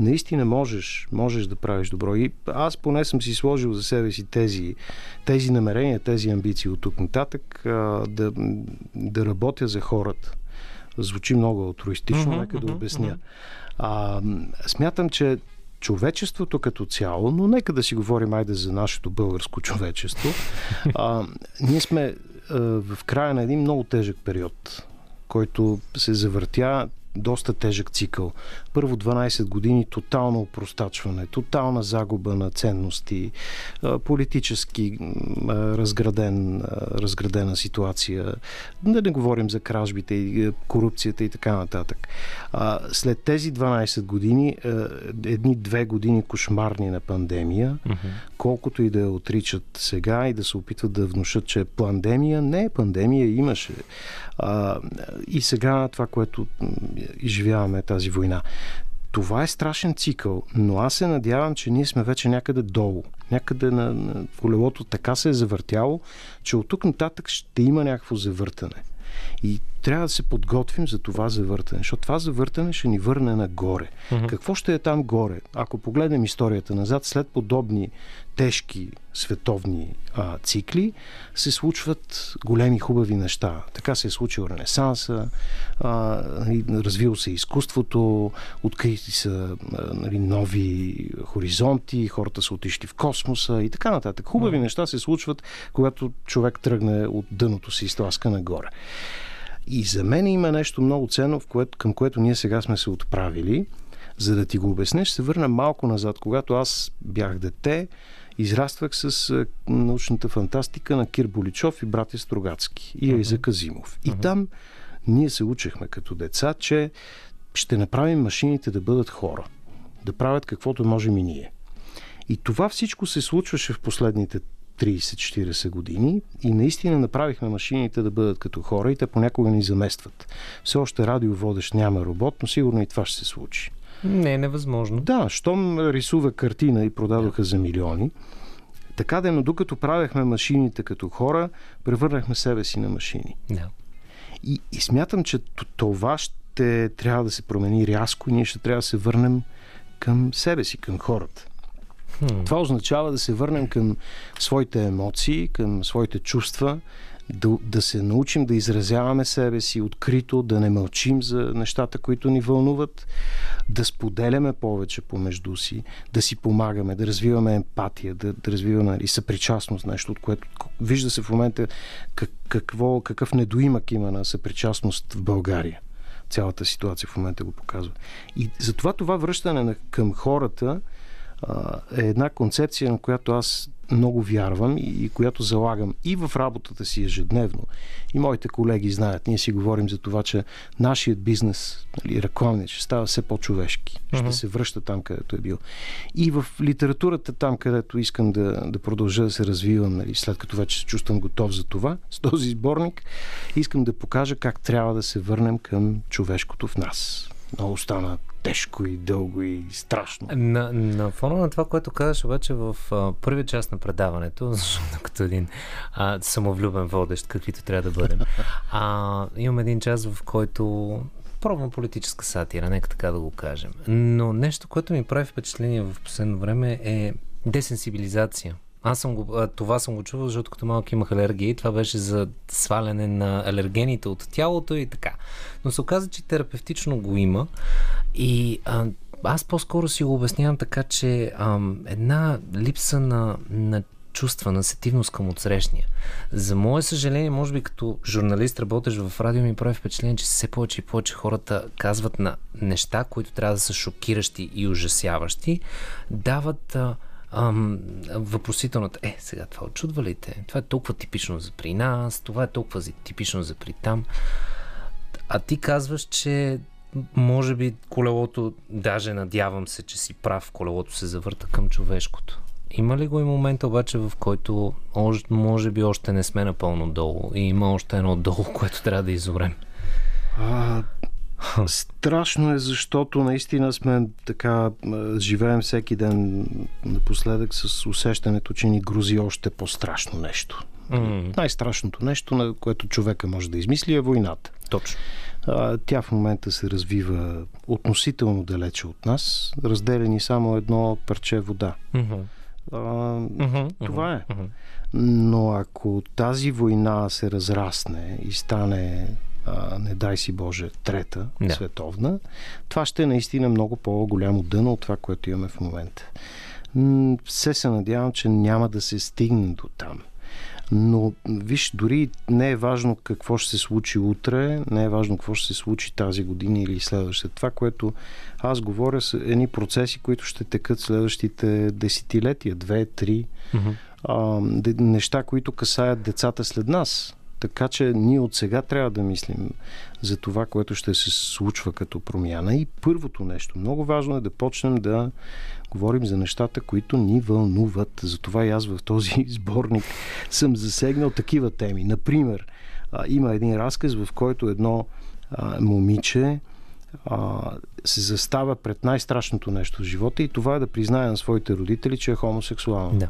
наистина можеш, можеш да правиш добро. И аз поне съм си сложил за себе си тези, тези намерения, тези амбиции от тук нататък да, да работя за хората. Звучи много алтруистично, mm-hmm, нека да обясня. А, смятам, че човечеството като цяло, но нека да си говорим айде за нашето българско човечество. А, ние сме а, в края на един много тежък период, който се завъртя доста тежък цикъл. Първо 12 години тотално опростачване, тотална загуба на ценности, политически разграден, разградена ситуация. Да не говорим за кражбите и корупцията и така нататък. След тези 12 години, едни две години кошмарни на пандемия, mm-hmm. колкото и да я отричат сега и да се опитват да внушат, че е пандемия, не е пандемия, имаше. И сега това, което изживяваме тази война. Това е страшен цикъл, но аз се надявам, че ние сме вече някъде долу. Някъде на, на колелото така се е завъртяло, че от тук нататък ще има някакво завъртане. И трябва да се подготвим за това завъртане, защото това завъртане ще ни върне нагоре. Mm-hmm. Какво ще е там горе? Ако погледнем историята назад, след подобни тежки световни а, цикли, се случват големи хубави неща. Така се е случил Ренесанса, а, нали, развил се изкуството, открити са а, нали, нови хоризонти, хората са отишли в космоса и така нататък. Хубави mm. неща се случват, когато човек тръгне от дъното си и стласка нагоре. И за мен има нещо много ценно, в което, към което ние сега сме се отправили. За да ти го обясня, ще се върна малко назад. Когато аз бях дете, израствах с научната фантастика на Кир Боличов и братя Строгацки и Айза Казимов. И там ние се учехме като деца, че ще направим машините да бъдат хора. Да правят каквото можем и ние. И това всичко се случваше в последните 30-40 години и наистина направихме машините да бъдат като хора и те понякога ни заместват. Все още радиоводещ няма робот, но сигурно и това ще се случи. Не е невъзможно. Да, щом рисува картина и продадоха да. за милиони, така да, но докато правехме машините като хора, превърнахме себе си на машини. Да. И, и смятам, че това ще трябва да се промени рязко и ние ще трябва да се върнем към себе си, към хората. Hmm. Това означава да се върнем към своите емоции, към своите чувства, да, да се научим да изразяваме себе си открито, да не мълчим за нещата, които ни вълнуват, да споделяме повече помежду си, да си помагаме, да развиваме емпатия, да, да развиваме и съпричастност, нещо, от което вижда се в момента как, какво, какъв недоимък има на съпричастност в България. Цялата ситуация в момента го показва. И затова това връщане към хората е една концепция, на която аз много вярвам и, която залагам и в работата си ежедневно. И моите колеги знаят, ние си говорим за това, че нашият бизнес, нали, рекламният, ще става все по-човешки. Uh-huh. Ще се връща там, където е бил. И в литературата, там, където искам да, да продължа да се развивам, нали, след като вече се чувствам готов за това, с този сборник, искам да покажа как трябва да се върнем към човешкото в нас. Много стана тежко и дълго и страшно. На, на фона на това, което казаш обаче в първия част на предаването, защото като един а, самовлюбен водещ, каквито трябва да бъдем, а, имам един час, в който пробвам политическа сатира, нека така да го кажем. Но нещо, което ми прави впечатление в последно време е десенсибилизация. Аз съм го, това съм го чувал, защото като малък имах алергия и това беше за сваляне на алергените от тялото и така. Но се оказа, че терапевтично го има и а, аз по-скоро си го обяснявам така, че а, една липса на, на чувства, на сетивност към отсрещния. За мое съжаление, може би като журналист, работеш в радио, ми прави впечатление, че все повече и повече хората казват на неща, които трябва да са шокиращи и ужасяващи, дават а, ам, въпросителната. Е, сега това очудва ли те? Това е толкова типично за при нас, това е толкова типично за при там. А ти казваш, че може би колелото, даже надявам се, че си прав, колелото се завърта към човешкото. Има ли го и момента обаче, в който може би още не сме напълно долу и има още едно долу, което трябва да изорем? А, Страшно е, защото наистина сме така, живеем всеки ден напоследък с усещането, че ни грузи още по-страшно нещо. Mm. Най-страшното нещо, на което човека може да измисли е войната. Точно. Тя в момента се развива относително далече от нас, разделени само едно парче вода. Mm-hmm. А, mm-hmm. Това е. Mm-hmm. Но ако тази война се разрасне и стане а, не дай си Боже, трета да. световна, това ще е наистина много по-голямо дъно от това, което имаме в момента. Все се надявам, че няма да се стигне до там. Но, виж, дори не е важно какво ще се случи утре, не е важно какво ще се случи тази година или следващата. Това, което аз говоря, са едни процеси, които ще текат следващите десетилетия, две, три. Mm-hmm. А, неща, които касаят децата след нас. Така че ние от сега трябва да мислим за това, което ще се случва като промяна. И първото нещо, много важно е да почнем да говорим за нещата, които ни вълнуват. Затова и аз в този сборник съм засегнал такива теми. Например, има един разказ, в който едно момиче се застава пред най-страшното нещо в живота и това е да признае на своите родители, че е хомосексуална. Да.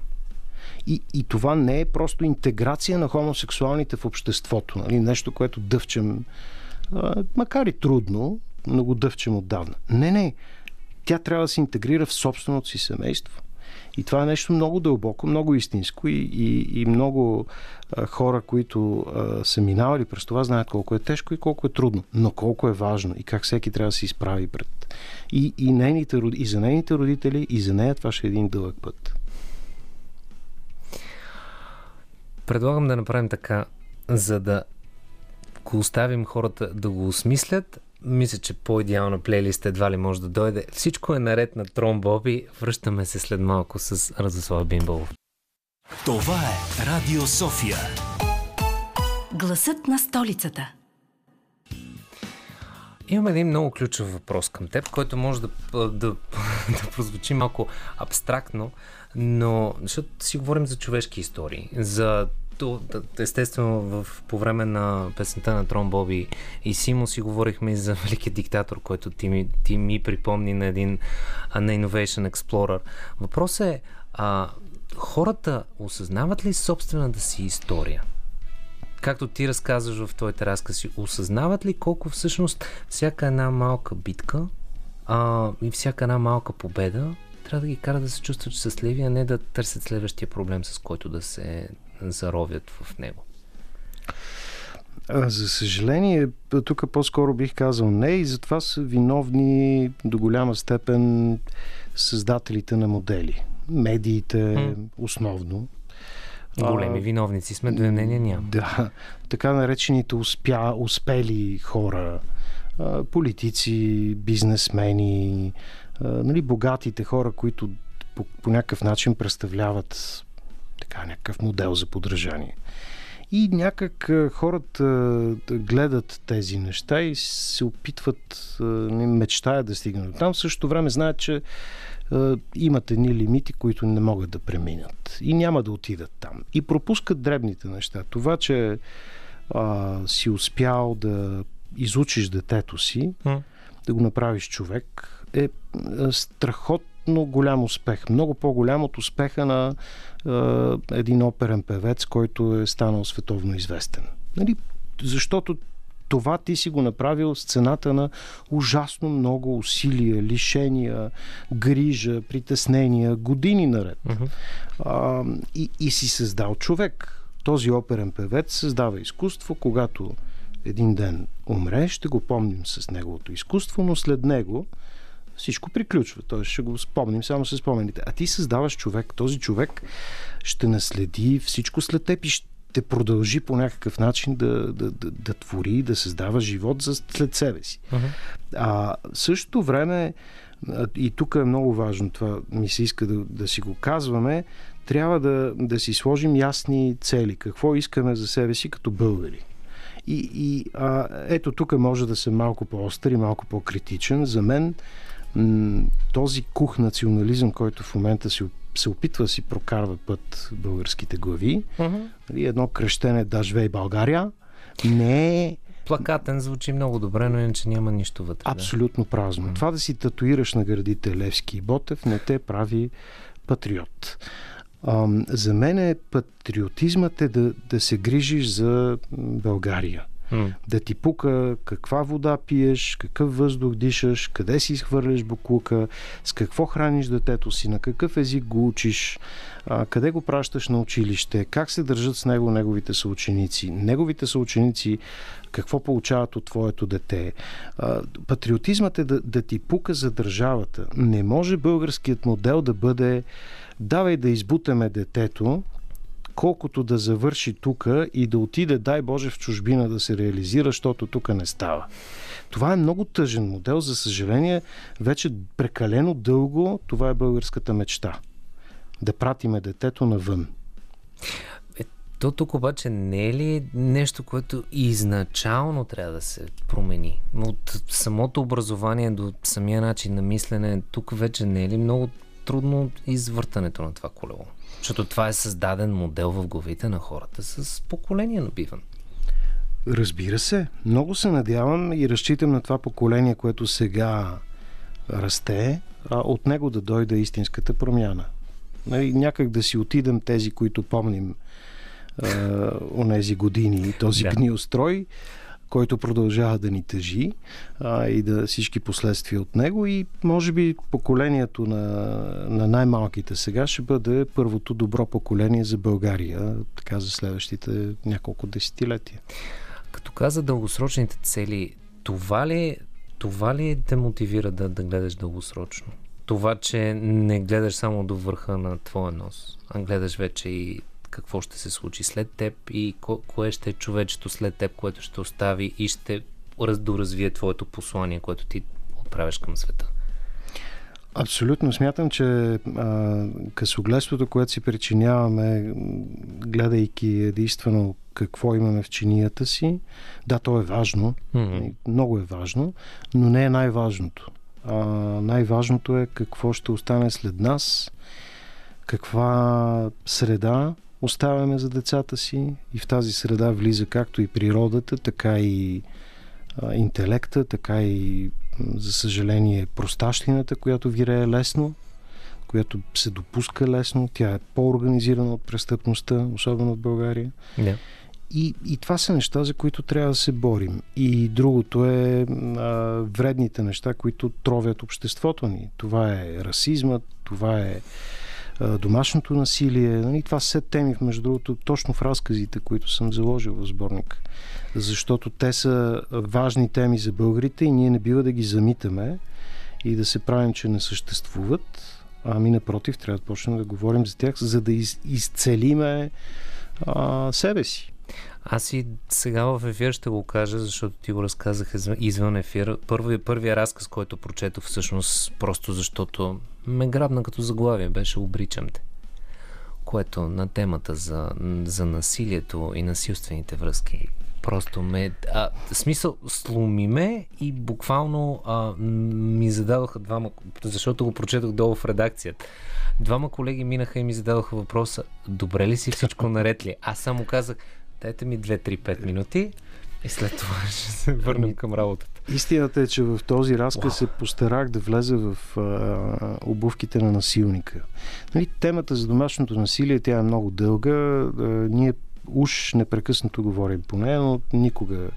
И, и това не е просто интеграция на хомосексуалните в обществото. Нали? Нещо, което дъвчем, макар и трудно, но го дъвчем отдавна. Не, не. Тя трябва да се интегрира в собственото си семейство. И това е нещо много дълбоко, много истинско и, и, и много а, хора, които а, са минавали през това, знаят колко е тежко и колко е трудно, но колко е важно и как всеки трябва да се изправи пред. И, и, нейните, и за нейните родители, и за нея това ще е един дълъг път. Предлагам да направим така, за да го оставим хората да го осмислят. Мисля, че по-идеална плейлист едва ли може да дойде. Всичко е наред на Трон Боби. Връщаме се след малко с Радослав Бимбалов. Това е Радио София. Гласът на столицата. Имам един много ключов въпрос към теб, който може да, да, да прозвучи малко абстрактно, но защото си говорим за човешки истории, за естествено в, по време на песента на Трон Боби и Симо си говорихме и за великия диктатор, който ти ми, ти ми припомни на един на Innovation Explorer. Въпросът е, а, хората осъзнават ли собствената си история? Както ти разказваш в твоите разкази, осъзнават ли колко всъщност всяка една малка битка а, и всяка една малка победа трябва да ги кара да се чувстват щастливи, а не да търсят следващия проблем, с който да се заровят в него? За съжаление, тук по-скоро бих казал не и затова са виновни до голяма степен създателите на модели. Медиите mm. основно. Големи виновници сме, две мнения няма. Да, така наречените успя, успели хора, политици, бизнесмени, нали, богатите хора, които по, по някакъв начин представляват така, някакъв модел за подражание. И някак хората гледат тези неща и се опитват, мечтаят да стигнат до там. В същото време знаят, че имат едни лимити, които не могат да преминат. И няма да отидат там. И пропускат дребните неща. Това, че а, си успял да изучиш детето си, да го направиш човек, е страхотно голям успех. Много по-голям от успеха на е, един оперен певец, който е станал световно известен. Нали? Защото това ти си го направил с цената на ужасно много усилия, лишения, грижа, притеснения, години наред. Uh-huh. А, и, и си създал човек. Този оперен певец създава изкуство, когато един ден умре, ще го помним с неговото изкуство, но след него всичко приключва. Той ще го спомним само с спомените. А ти създаваш човек. Този човек ще наследи всичко след теб и ще продължи по някакъв начин да, да, да, да твори, да създава живот за след себе си. Uh-huh. А в същото време, и тук е много важно, това ми се иска да, да си го казваме, трябва да, да си сложим ясни цели. Какво искаме за себе си като българи. И, и а, ето тук може да съм малко по-остър и малко по-критичен. За мен този кух национализъм, който в момента се, се опитва да си прокарва път българските глави, uh-huh. едно кръщене да живее България, не е Плакатен звучи много добре, но иначе няма нищо вътре. Абсолютно празно. Mm. Това да си татуираш на градите Левски и Ботев не те прави патриот. Ам, за мен е патриотизмът е да, да се грижиш за България. Да ти пука каква вода пиеш, какъв въздух дишаш, къде си изхвърляш буклука, с какво храниш детето си, на какъв език го учиш, а, къде го пращаш на училище, как се държат с него неговите съученици, неговите съученици какво получават от твоето дете. А, патриотизмът е да, да ти пука за държавата. Не може българският модел да бъде давай да избутаме детето, колкото да завърши тук и да отиде, дай Боже, в чужбина да се реализира, защото тук не става. Това е много тъжен модел. За съжаление, вече прекалено дълго това е българската мечта. Да пратиме детето навън. Е, то тук обаче не е ли нещо, което изначално трябва да се промени? От самото образование до самия начин на мислене, тук вече не е ли много трудно извъртането на това колело? Защото това е създаден модел в главите на хората с поколение набиван. Разбира се. Много се надявам и разчитам на това поколение, което сега расте, а от него да дойде истинската промяна. Нали, някак да си отидем тези, които помним онези години и този да. гниострой, който продължава да ни тъжи а, и да всички последствия от него и може би поколението на, на най-малките сега ще бъде първото добро поколение за България, така за следващите няколко десетилетия. Като каза дългосрочните цели, това ли, това ли те мотивира да, да гледаш дългосрочно? Това, че не гледаш само до върха на твоя нос, а гледаш вече и какво ще се случи след теб и ко- кое ще е човечето след теб, което ще остави и ще доразвие твоето послание, което ти отправяш към света. Абсолютно. Смятам, че а, късогледството, което си причиняваме, гледайки единствено какво имаме в чинията си, да, то е важно. Mm-hmm. Много е важно, но не е най-важното. А, най-важното е какво ще остане след нас, каква среда оставяме за децата си и в тази среда влиза както и природата, така и а, интелекта, така и, за съжаление, простащината, която вирее лесно, която се допуска лесно. Тя е по-организирана от престъпността, особено в България. Yeah. И, и това са неща, за които трябва да се борим. И другото е а, вредните неща, които тровят обществото ни. Това е расизмът, това е домашното насилие. Нали, това са теми, между другото, точно в разказите, които съм заложил в сборник. Защото те са важни теми за българите и ние не бива да ги замитаме и да се правим, че не съществуват. Ами напротив, трябва да почнем да говорим за тях, за да из, изцелиме а, себе си. Аз и сега в ефир ще го кажа, защото ти го разказах извън ефир. Първият, първият разказ, който прочетох всъщност, просто защото ме грабна като заглавие, беше Обричам те. Което на темата за, за насилието и насилствените връзки просто ме... А, смисъл, сломи ме и буквално а, ми зададоха двама... Защото го прочетох долу в редакцията. Двама колеги минаха и ми зададоха въпроса Добре ли си всичко наред ли? Аз само казах Дайте ми 2-3-5 минути И след това ще се върнем към работата. Истината е, че в този разказ се постарах да влезе в а, обувките на насилника. Нали, темата за домашното насилие, тя е много дълга. А, ние уж непрекъснато говорим по нея, но никога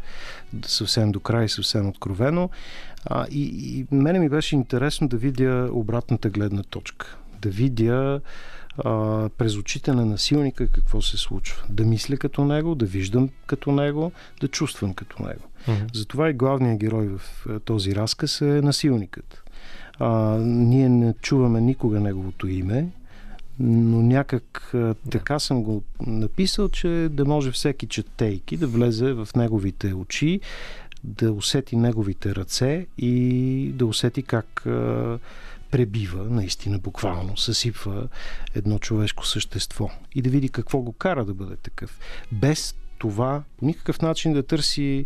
съвсем до край, съвсем откровено. А, и, и мене ми беше интересно да видя обратната гледна точка. Да видя а, през очите на насилника какво се случва. Да мисля като него, да виждам като него, да чувствам като него. Mm-hmm. Затова и главният герой в този разказ е насилникът. А, ние не чуваме никога неговото име, но някак да. така съм го написал, че да може всеки четейки да влезе в неговите очи, да усети неговите ръце и да усети как а, пребива, наистина буквално, съсипва едно човешко същество и да види какво го кара да бъде такъв. Без това по никакъв начин да търси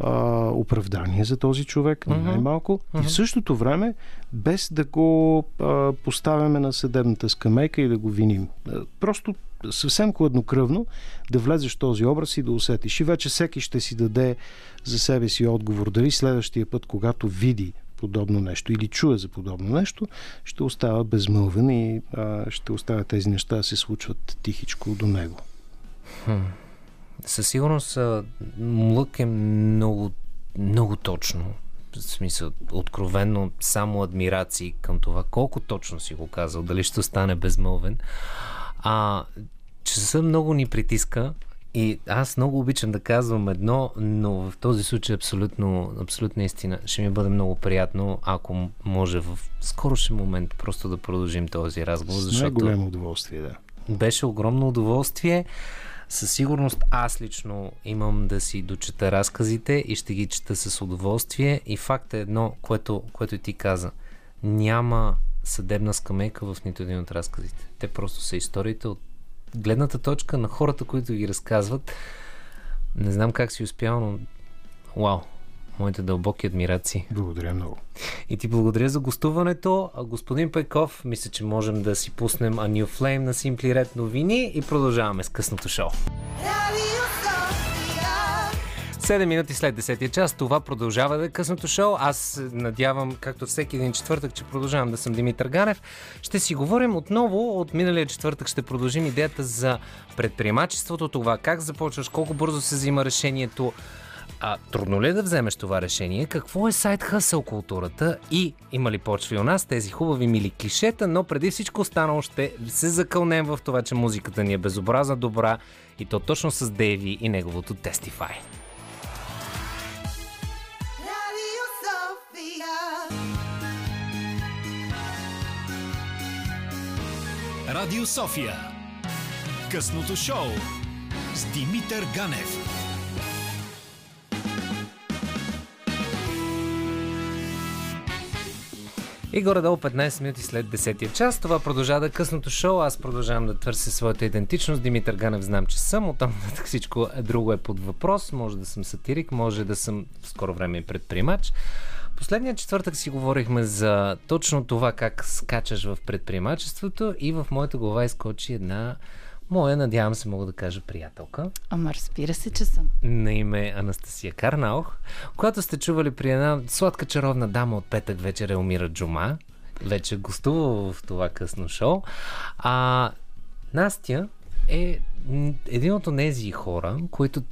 а, оправдание за този човек, uh-huh. най-малко, uh-huh. и в същото време без да го а, поставяме на съдебната скамейка и да го виним. Просто съвсем хладнокръвно да влезеш в този образ и да усетиш. И вече всеки ще си даде за себе си отговор. Дали следващия път, когато види подобно нещо или чуе за подобно нещо, ще остава безмълвен и а, ще оставя тези неща да се случват тихичко до него. Хм. Със сигурност Млък е много, много точно. В смисъл, откровенно само адмирации към това. Колко точно си го казал, дали ще стане безмълвен. А часа много ни притиска и аз много обичам да казвам едно, но в този случай абсолютно, абсолютно истина. Ще ми бъде много приятно, ако може в скорошен момент просто да продължим този разговор. С защото голямо удоволствие, да. Беше огромно удоволствие. Със сигурност аз лично имам да си дочета разказите и ще ги чета с удоволствие. И факт е едно, което, което ти каза. Няма съдебна скамейка в нито един от разказите. Те просто са историите от гледната точка на хората, които ги разказват. Не знам как си успял, но вау, моите дълбоки адмирации. Благодаря много. И ти благодаря за гостуването. Господин Пеков, мисля, че можем да си пуснем A New Flame на Simply Red новини и продължаваме с късното шоу. 7 минути след 10 час това продължава да е късното шоу. Аз надявам, както всеки един четвъртък, че продължавам да съм Димитър Ганев. Ще си говорим отново. От миналия четвъртък ще продължим идеята за предприемачеството, това как започваш, колко бързо се взима решението, а трудно ли е да вземеш това решение? Какво е сайт Хъсъл културата и има ли почва и у нас тези хубави мили клишета, но преди всичко останало ще се закълнем в това, че музиката ни е безобразна добра и то точно с Дейви и неговото Testify. Радио София. Късното шоу с Димитър Ганев. И горе-долу 15 минути след 10 час. Това продължава е късното шоу. Аз продължавам да търся своята идентичност. Димитър Ганев знам, че съм. Оттам всичко друго е под въпрос. Може да съм сатирик, може да съм в скоро време и предприемач. Последния четвъртък си говорихме за точно това как скачаш в предприемачеството и в моята глава изкочи една моя, надявам се, мога да кажа приятелка. Ама разбира се, че съм. На име Анастасия Карнаух, която сте чували при една сладка чаровна дама от петък вечер Елмира Джума. Вече гостува в това късно шоу. А Настя е един от тези хора, които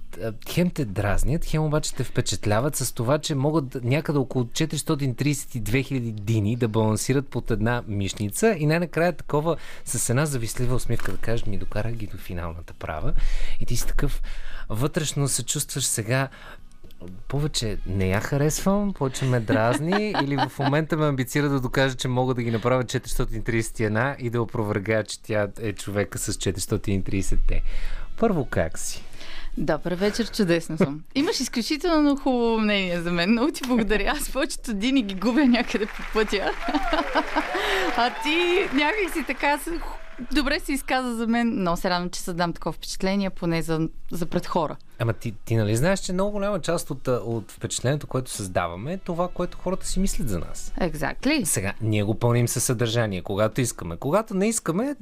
хем те дразнят, хем обаче те впечатляват с това, че могат някъде около 432 000 дини да балансират под една мишница и най-накрая такова с една завистлива усмивка да кажеш ми докара ги до финалната права. И ти си такъв вътрешно се чувстваш сега повече не я харесвам, повече ме дразни или в момента ме амбицира да докажа, че мога да ги направя 431 и да опровергая, че тя е човека с 430-те. Първо как си? Добър вечер, чудесно съм. Имаш изключително хубаво мнение за мен. Много ти благодаря. Аз повечето дни ги губя някъде по пътя. А ти някак си така добре се изказа за мен. Много се радвам, че създам такова впечатление, поне за, за пред хора. Ама ти, ти нали знаеш, че много голяма част от, от впечатлението, което създаваме, е това, което хората си мислят за нас. Exactly. Сега, ние го пълним със съдържание, когато искаме. Когато не искаме...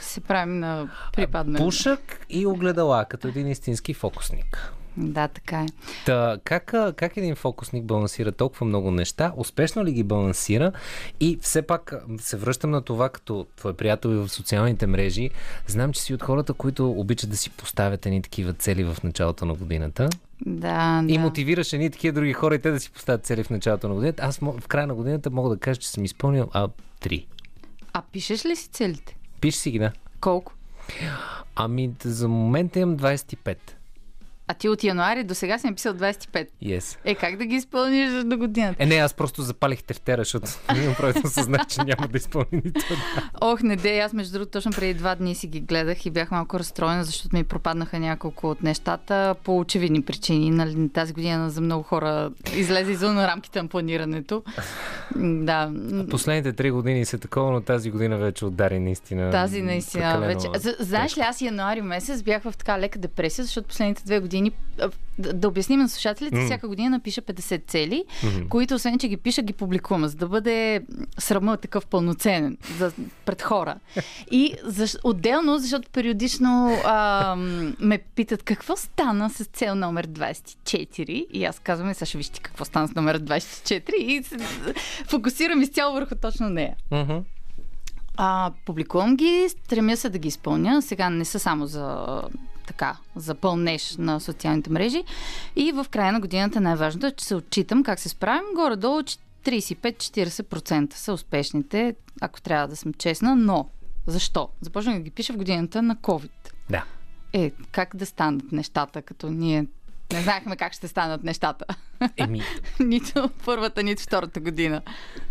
Се правим на припадане. Пушък и огледала, като един истински фокусник. Да, така е. Та, как, как един фокусник балансира толкова много неща? Успешно ли ги балансира? И все пак се връщам на това, като твой приятел и в социалните мрежи. Знам, че си от хората, които обичат да си поставят едни такива цели в началото на годината. Да, И да. мотивираш едни такива други хора и те да си поставят цели в началото на годината. Аз в края на годината мога да кажа, че съм изпълнил а, три. А пишеш ли си целите? Пиш си ги, да. Колко? Ами, за момента имам 25. А ти от януари до сега си написал 25. Yes. Е, как да ги изпълниш до годината? Е, не, аз просто запалих тефтера, защото имам правилно съзнах, че няма да изпълни нито. Ох, не де, аз между другото точно преди два дни си ги гледах и бях малко разстроена, защото ми пропаднаха няколко от нещата по очевидни причини. Нали, тази година за много хора излезе извън рамките на планирането. Да. Последните три години са такова, но тази година вече удари наистина. Тази наистина вече. Знаеш ли, аз януари месец бях в така лека депресия, защото последните две години, а, да, обясним на слушателите, М. всяка година напиша 50 цели, Мгм. които освен, че ги пиша, ги публикувам, за да бъде срама такъв пълноценен за, пред хора. И защ, отделно, защото периодично а, ме питат какво стана с цел номер 24 и аз казвам, «Е, сега ще виж ти какво стана с номер 24 и се, фокусирам изцяло върху точно нея. Мгм. А, публикувам ги, стремя се да ги изпълня. Сега не са само за така, за пълнеж на социалните мрежи. И в края на годината най-важното е, че се отчитам как се справим. Горе-долу че 35-40% са успешните, ако трябва да съм честна. Но, защо? Започнах да ги пиша в годината на COVID. Да. Е, как да станат нещата, като ние не знаехме как ще станат нещата. Еми, нито първата, нито втората година.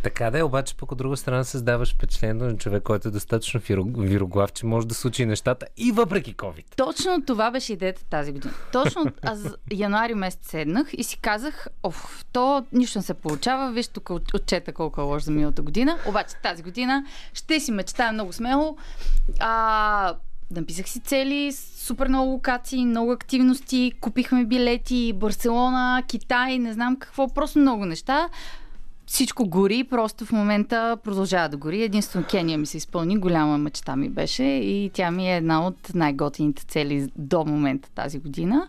така да е, обаче пък от друга страна създаваш впечатлението на човек, който е достатъчно виро- вироглав, че може да случи нещата и въпреки COVID. Точно това беше идеята тази година. Точно аз януари месец седнах и си казах, оф, то нищо не се получава, виж тук от- отчета колко е лош за миналата година, обаче тази година ще си мечтая много смело. А, написах си цели, супер много локации, много активности, купихме билети, Барселона, Китай, не знам какво, просто много неща. Всичко гори, просто в момента продължава да гори. Единствено Кения ми се изпълни, голяма мечта ми беше и тя ми е една от най-готините цели до момента тази година.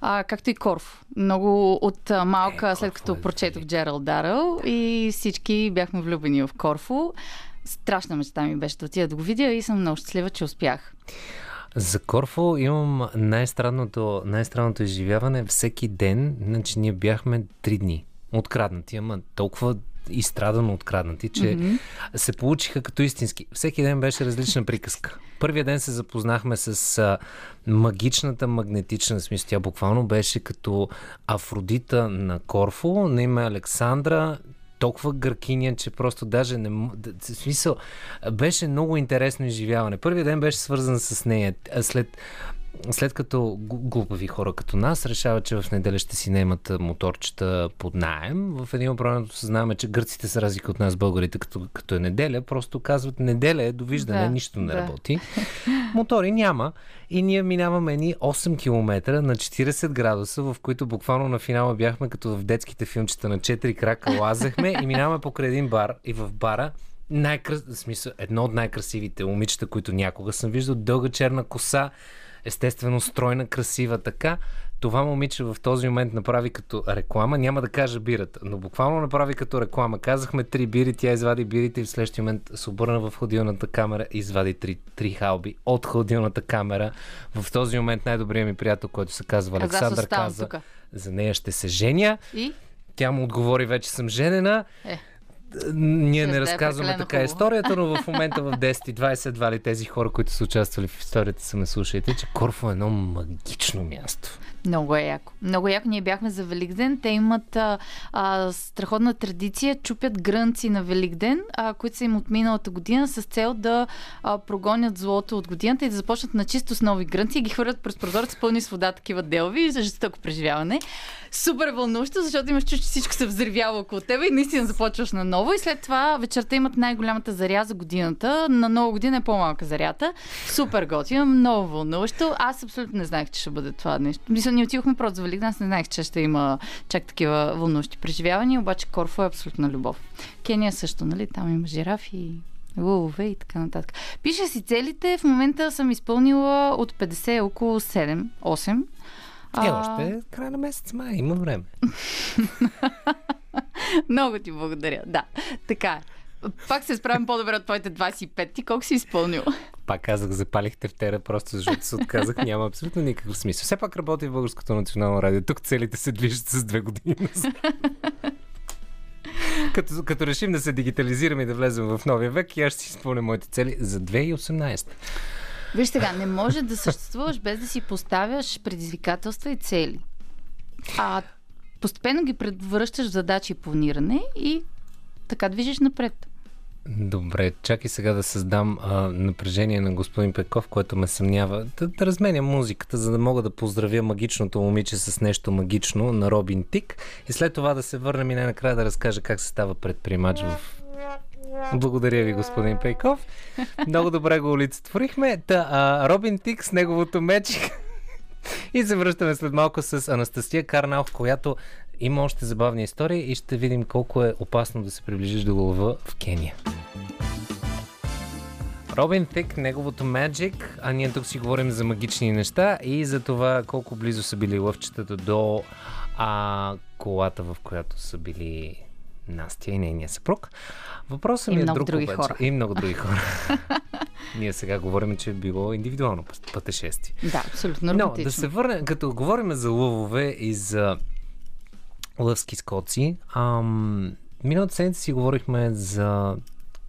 А, както и Корф. Много от а, малка, Е, след като е прочетох Джерал Даръл и всички бяхме влюбени в Корфу. Страшна мечта ми беше да отида да го видя и съм много щастлива, че успях. За Корфо имам най-странното, най-странното изживяване. Всеки ден, значи ние бяхме три дни откраднати, ама толкова изстрадано откраднати, че mm-hmm. се получиха като истински. Всеки ден беше различна приказка. Първия ден се запознахме с а, магичната магнетична смисъл. Тя буквално беше като Афродита на Корфо, на име Александра, толкова гъркиня, че просто даже не... В смисъл, беше много интересно изживяване. Първият ден беше свързан с нея. След, след като глупави хора като нас решават, че в неделя ще си наемат моторчета под найем, в един момент съзнаваме, че гърците са разлика от нас, българите, като, като е неделя, просто казват неделя е довиждане, Да, нищо не да. работи. Мотори няма и ние минаваме ни 8 км на 40 градуса, в които буквално на финала бяхме като в детските филмчета на 4 крака лазехме и минаваме покрай един бар и в бара най-крас... в смисъл, едно от най-красивите момичета, които някога съм виждал, дълга черна коса, естествено стройна, красива така. Това момиче в този момент направи като реклама, няма да кажа бирата, но буквално направи като реклама. Казахме три бири, тя извади бирите и в следващия момент се обърна в ходилната камера и извади три, три халби от ходилната камера. В този момент най-добрият ми приятел, който се казва Аз аз Александър, каза, тука. за нея ще се женя. И? Тя му отговори, вече съм женена. Е. Ние не е разказваме така хубаво. историята, но в момента в 10-20 едва ли тези хора, които са участвали в историята, са ме слушайте, че Корфо е едно магично място. Много е яко. Много яко. Ние бяхме за Великден. Те имат а, а, страхотна традиция. Чупят грънци на Великден, а, които са им от миналата година с цел да а, прогонят злото от годината и да започнат на чисто с нови грънци и ги хвърлят през прозорец пълни с вода, такива делви за жестоко преживяване. Супер вълнуващо, защото имаш чувство, че всичко се взривява около теб и наистина започваш на ново. И след това вечерта имат най-голямата заря за годината. На нова година е по-малка зарята. Супер готино, много вълнуващо. Аз абсолютно не знаех, че ще бъде това нещо. Ние отидохме просто за Великден, аз не знаех, че ще има чак такива вълнуващи преживявания, обаче Корфо е абсолютна любов. Кения също, нали? Там има жирафи, лъвове и така нататък. Пиша си целите, в момента съм изпълнила от 50 около 7-8. Е, още е край на месец май, има време. Много ти благодаря. Да, така е. Пак се справим по-добре от твоите 25. Ти колко си изпълнил? Пак казах, запалих тефтера, просто защото се отказах. Няма абсолютно никакъв смисъл. Все пак работи в Българското национално радио. Тук целите се движат с две години. като, като решим да се дигитализираме и да влезем в новия век, и аз ще си изпълня моите цели за 2018. Виж сега, не може да съществуваш без да си поставяш предизвикателства и цели. А постепенно ги превръщаш в задачи и планиране и така движиш напред. Добре, чакай сега да създам а, напрежение на господин Пеков, което ме съмнява. Да, да разменя музиката, за да мога да поздравя магичното момиче с нещо магично на Робин Тик и след това да се върнем и накрая да разкажа как се става предприемач в благодаря ви, господин Пейков. Много добре го олицетворихме. Та, а, Робин Тик с неговото мечик. И се връщаме след малко с Анастасия Карнал, която има още забавни истории и ще видим колко е опасно да се приближиш до лъва в Кения. Робин Тик, неговото Magic, а ние тук си говорим за магични неща и за това колко близо са били лъвчетата до а, колата, в която са били Настя и нейния съпруг. Въпросът ми е друг други обаче. хора. И много други хора. Ние сега говорим, че е било индивидуално пътешествие. Да, абсолютно Но да се върне, като говорим за лъвове и за лъвски скоци, ам, миналата седмица си говорихме за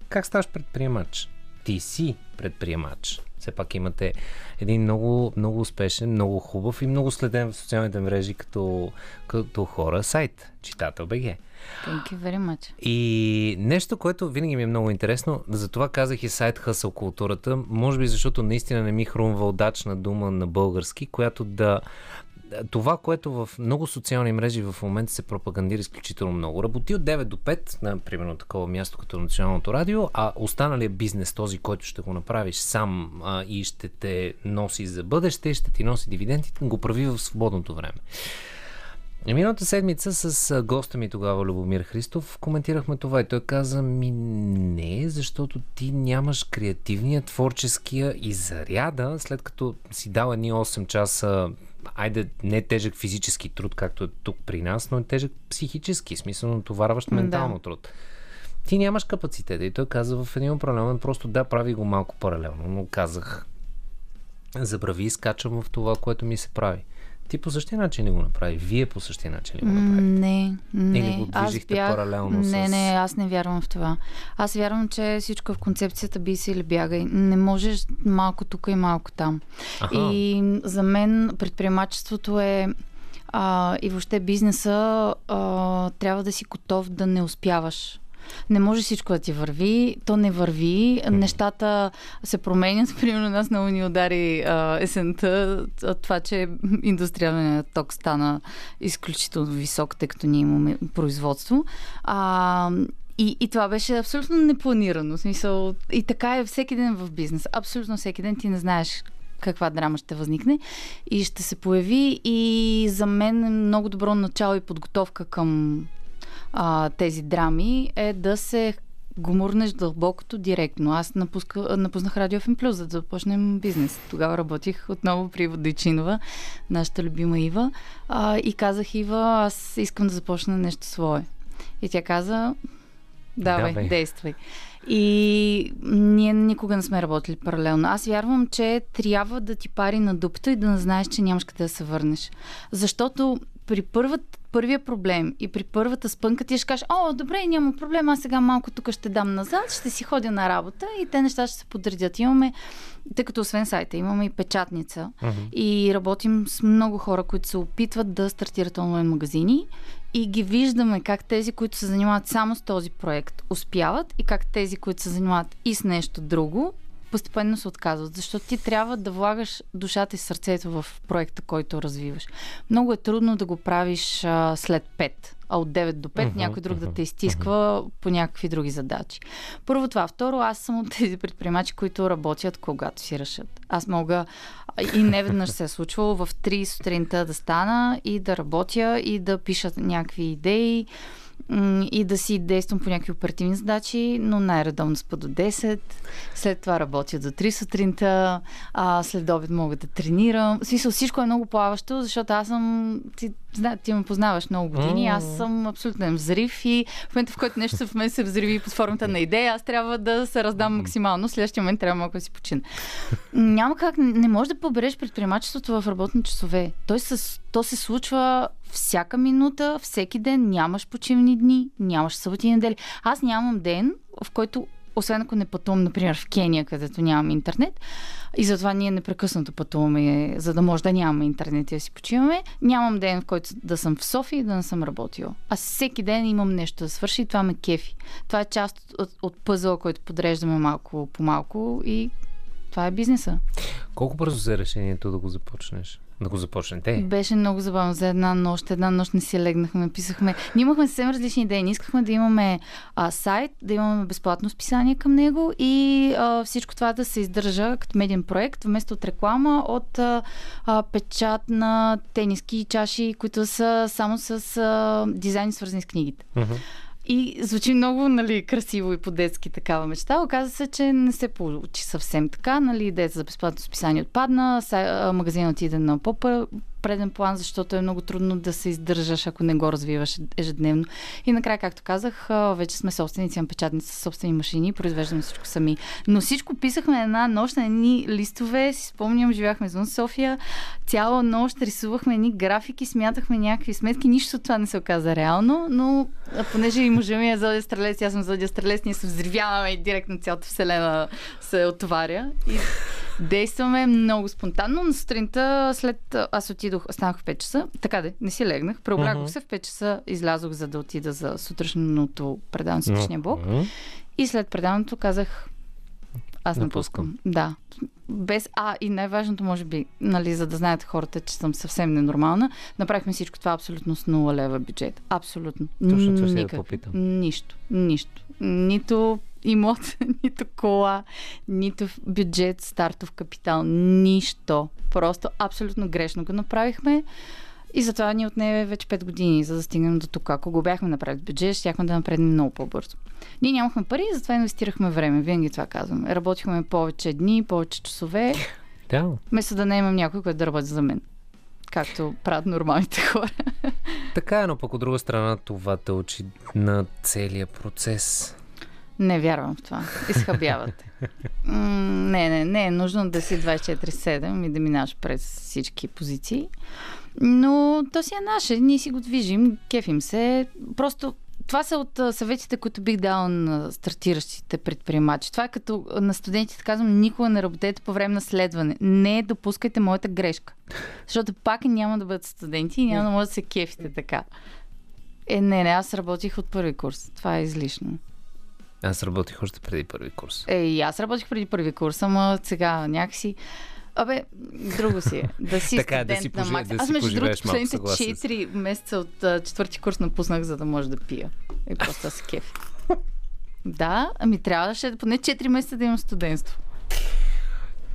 как ставаш предприемач. Ти си предприемач. Все пак имате един много, много успешен, много хубав и много следен в социалните мрежи като, като хора сайт, читател БГ. Thank you very much. И нещо, което винаги ми е много интересно, затова казах и сайт Хъсъл културата, може би защото наистина не ми хрумва удачна дума на български, която да това, което в много социални мрежи в момента се пропагандира изключително много. Работи от 9 до 5 на примерно такова място като Националното радио, а останалият бизнес, този, който ще го направиш сам а, и ще те носи за бъдеще, ще ти носи дивидендите, го прави в свободното време. Миналата седмица с госта ми тогава, Любомир Христов, коментирахме това и той каза ми не, защото ти нямаш креативния, творческия и заряда, след като си дал едни 8 часа айде не тежък физически труд, както е тук при нас, но е тежък психически, смисъл натоварващ ментално Да. труд. Ти нямаш капацитета и той каза в един определен просто да, прави го малко паралелно, но казах забрави и скачам в това, което ми се прави. Ти по същия начин ли го направи? Вие по същия начин ли го направи? Не, не. Или го движихте бях... паралелно Не, с- не, аз не вярвам в това. Аз вярвам, че всичко в концепцията би се или бягай. Не можеш малко тук и малко там. Аха. И за мен предприемачеството е а, и въобще бизнеса а, трябва да си готов да не успяваш. Не може всичко да ти върви, то не върви, нещата се променят. Примерно нас много ни удари а, есента а, това, че индустриалният ток стана изключително висок, тъй като ние имаме производство. А, и, и това беше абсолютно непланирано. В смисъл, и така е всеки ден в бизнес. Абсолютно всеки ден ти не знаеш каква драма ще възникне и ще се появи. И за мен е много добро начало и подготовка към а, тези драми е да се гумурнеш дълбокото директно. Аз напуска, напуснах Радио FM Plus, за да започнем бизнес. Тогава работих отново при Водойчинова, нашата любима Ива. А, и казах, Ива, аз искам да започна нещо свое. И тя каза, давай, Давай. действай. И ние никога не сме работили паралелно. Аз вярвам, че трябва да ти пари на дупето и да не знаеш, че нямаш къде да се върнеш. Защото при първат, първия проблем и при първата спънка ти ще кажеш, о, добре, няма проблем, аз сега малко тук ще дам назад, ще си ходя на работа и те неща ще се подредят. Имаме, тъй като освен сайта, имаме и печатница и работим с много хора, които се опитват да стартират онлайн магазини и ги виждаме как тези, които се занимават само с този проект, успяват и как тези, които се занимават и с нещо друго, постепенно се отказват, защото ти трябва да влагаш душата и сърцето в проекта, който развиваш. Много е трудно да го правиш а, след 5, а от 9 до 5 Мгм, някой друг да мгм, те изтисква по някакви други задачи. Първо това. Второ, аз съм от тези предприемачи, които работят когато си решат. Аз мога и не веднъж се е случвало в 3 сутринта да стана и да работя и да пиша някакви идеи и да си действам по някакви оперативни задачи, но най-редовно спа до 10. След това работя до 3 сутринта, а след обед мога да тренирам. В смисъл, всичко е много плаващо, защото аз съм... Ти, зна, ти ме познаваш много години, аз съм абсолютно взрив и в момента, в който нещо в мен се взриви под формата на идея, аз трябва да се раздам максимално. В следващия момент трябва малко да си почина. Няма как, не можеш да побереш предприемачеството в работни часове. Той се, то се случва всяка минута, всеки ден, нямаш почивни дни, нямаш съботи и недели. Аз нямам ден, в който освен ако не пътувам, например, в Кения, където нямам интернет, и затова ние непрекъснато пътуваме, за да може да нямаме интернет и да си почиваме, нямам ден, в който да съм в София и да не съм работила. Аз всеки ден имам нещо да свърши и това ме кефи. Това е част от, от пъзъла, който подреждаме малко по малко и това е бизнеса. Колко бързо взе решението да го започнеш? Да го започнете? Беше много забавно за една нощ. Една нощ не си легнахме, писахме. Ние имахме съвсем различни идеи. Ние искахме да имаме а, сайт, да имаме безплатно списание към него и а, всичко това да се издържа като медиен проект, вместо от реклама, от а, а, печат на тениски чаши, които са само с а, дизайни, свързани с книгите. Мгм. И звучи много нали, красиво и по-детски такава мечта. Оказа се, че не се получи съвсем така. Нали, идеята за безплатно списание отпадна. Магазинът отиде на по-преден план, защото е много трудно да се издържаш, ако не го развиваш ежедневно. И накрая, както казах, вече сме собственици на печатници с собствени машини, произвеждаме всичко сами. Но всичко писахме една нощ на едни листове, си спомням, живяхме извън София, цяла нощ рисувахме едни графики, смятахме някакви сметки, нищо от това не се оказа реално, но понеже и мъжа ми е зодия стрелец, аз съм зодия стрелец, ние се взривяваме и директно цялата вселена се отваря и действаме много спонтанно. На сутринта след аз отидох, станах в 5 часа, така де, не си легнах, преоблякох Мгм. се, в 5 часа излязох за да отида за сутрешното предаване с утрешния блок. Мгм. И след предаването казах, аз Напускам. напускам. Да. Без А и най-важното, може би, нали, за да знаят хората, че съм съвсем ненормална, направихме всичко това абсолютно с 0 лева бюджет. Абсолютно. Точно това ще да попитам. Нищо. Нищо. Нито имот, нито кола, нито бюджет, стартов капитал. Нищо. Просто абсолютно грешно го направихме. И затова ни отне вече 5 години, за да стигнем до тук. Ако го бяхме направили бюджет, щяхме да напреднем много по-бързо. Ние нямахме пари, затова инвестирахме време. Винаги това казвам. Работихме повече дни, повече часове, Да. вместо да не имам някой, който да работи за мен. Както правят нормалните хора. Така е, но пък от друга страна това те учи на целия процес. Не вярвам в това. Изхабявате. Не, не, не е нужно да си 24-7 и да минаш през всички позиции. Но то си е наше. Ние си го движим, кефим се. Просто това са от съветите, които бих дала на стартиращите предприемачи. Това е като на студентите казвам, никога не работете по време на следване. Не допускайте моята грешка. Защото пак няма да бъдат студенти и няма да може да се кефите така. Е, не, не, аз работих от първи курс. Това е излишно. Аз работих още преди първи курс. Е, и аз работих преди първи курс, ама сега някакси... Абе, друго си е. Да си Така е, да студент си на пожи- макс. да Аз между другото последните съгласен съм. 4 месеца от а, четвърти курс напуснах, за да може да пия. И просто да се кефи. Да, ами трябваше поне 4 месеца да имам студентство.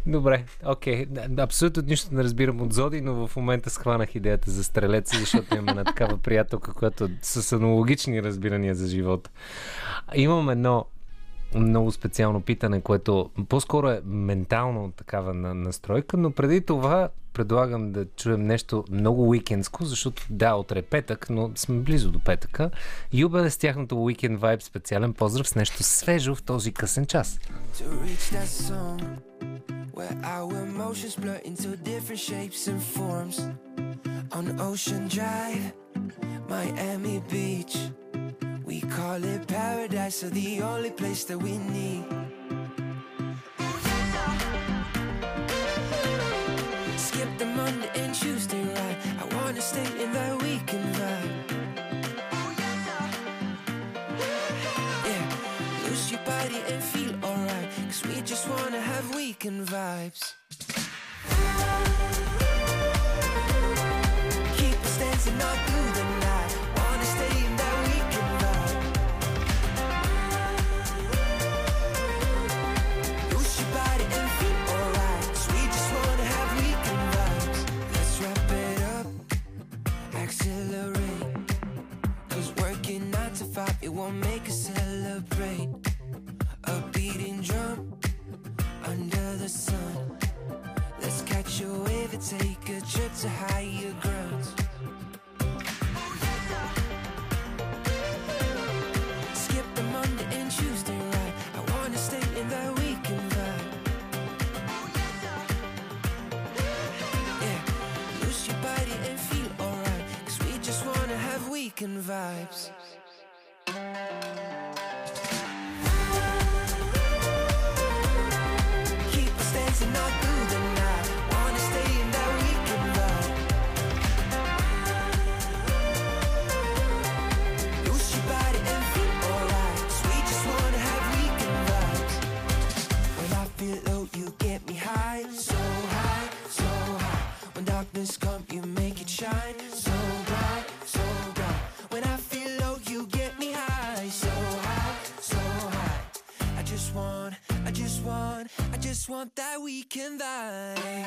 Добре, окей. Да, Абсолютно нищо не разбирам от Зоди, но в момента схванах идеята за стрелеца, защото имам една такава приятелка, която е с аналогични разбирания за живота. Имам едно много специално питане, което по-скоро е ментално такава на- настройка, но преди това предлагам да чуем нещо много уикендско, защото да, утре е петък, но сме близо до петъка. Юбе с тяхното уикенд вайб специален поздрав с нещо свежо в този късен час. where our emotions blur into different shapes and forms. On Ocean Drive, Miami Beach, we call it paradise, so the only place that we need. Skip the Monday and Tuesday ride. I wanna stay in that weekend vibe. Yeah, lose your body and feel alright. Cause we just wanna have weekend vibes. Keep us dancing all it won't make us celebrate. A beating drum under the sun. Let's catch a wave and take a trip to higher grounds. Skip the Monday and Tuesday right. I wanna stay in that weekend vibe. Yeah, lose your body and feel alright. Cause we just wanna have weekend vibes. Just want that weekend vibe.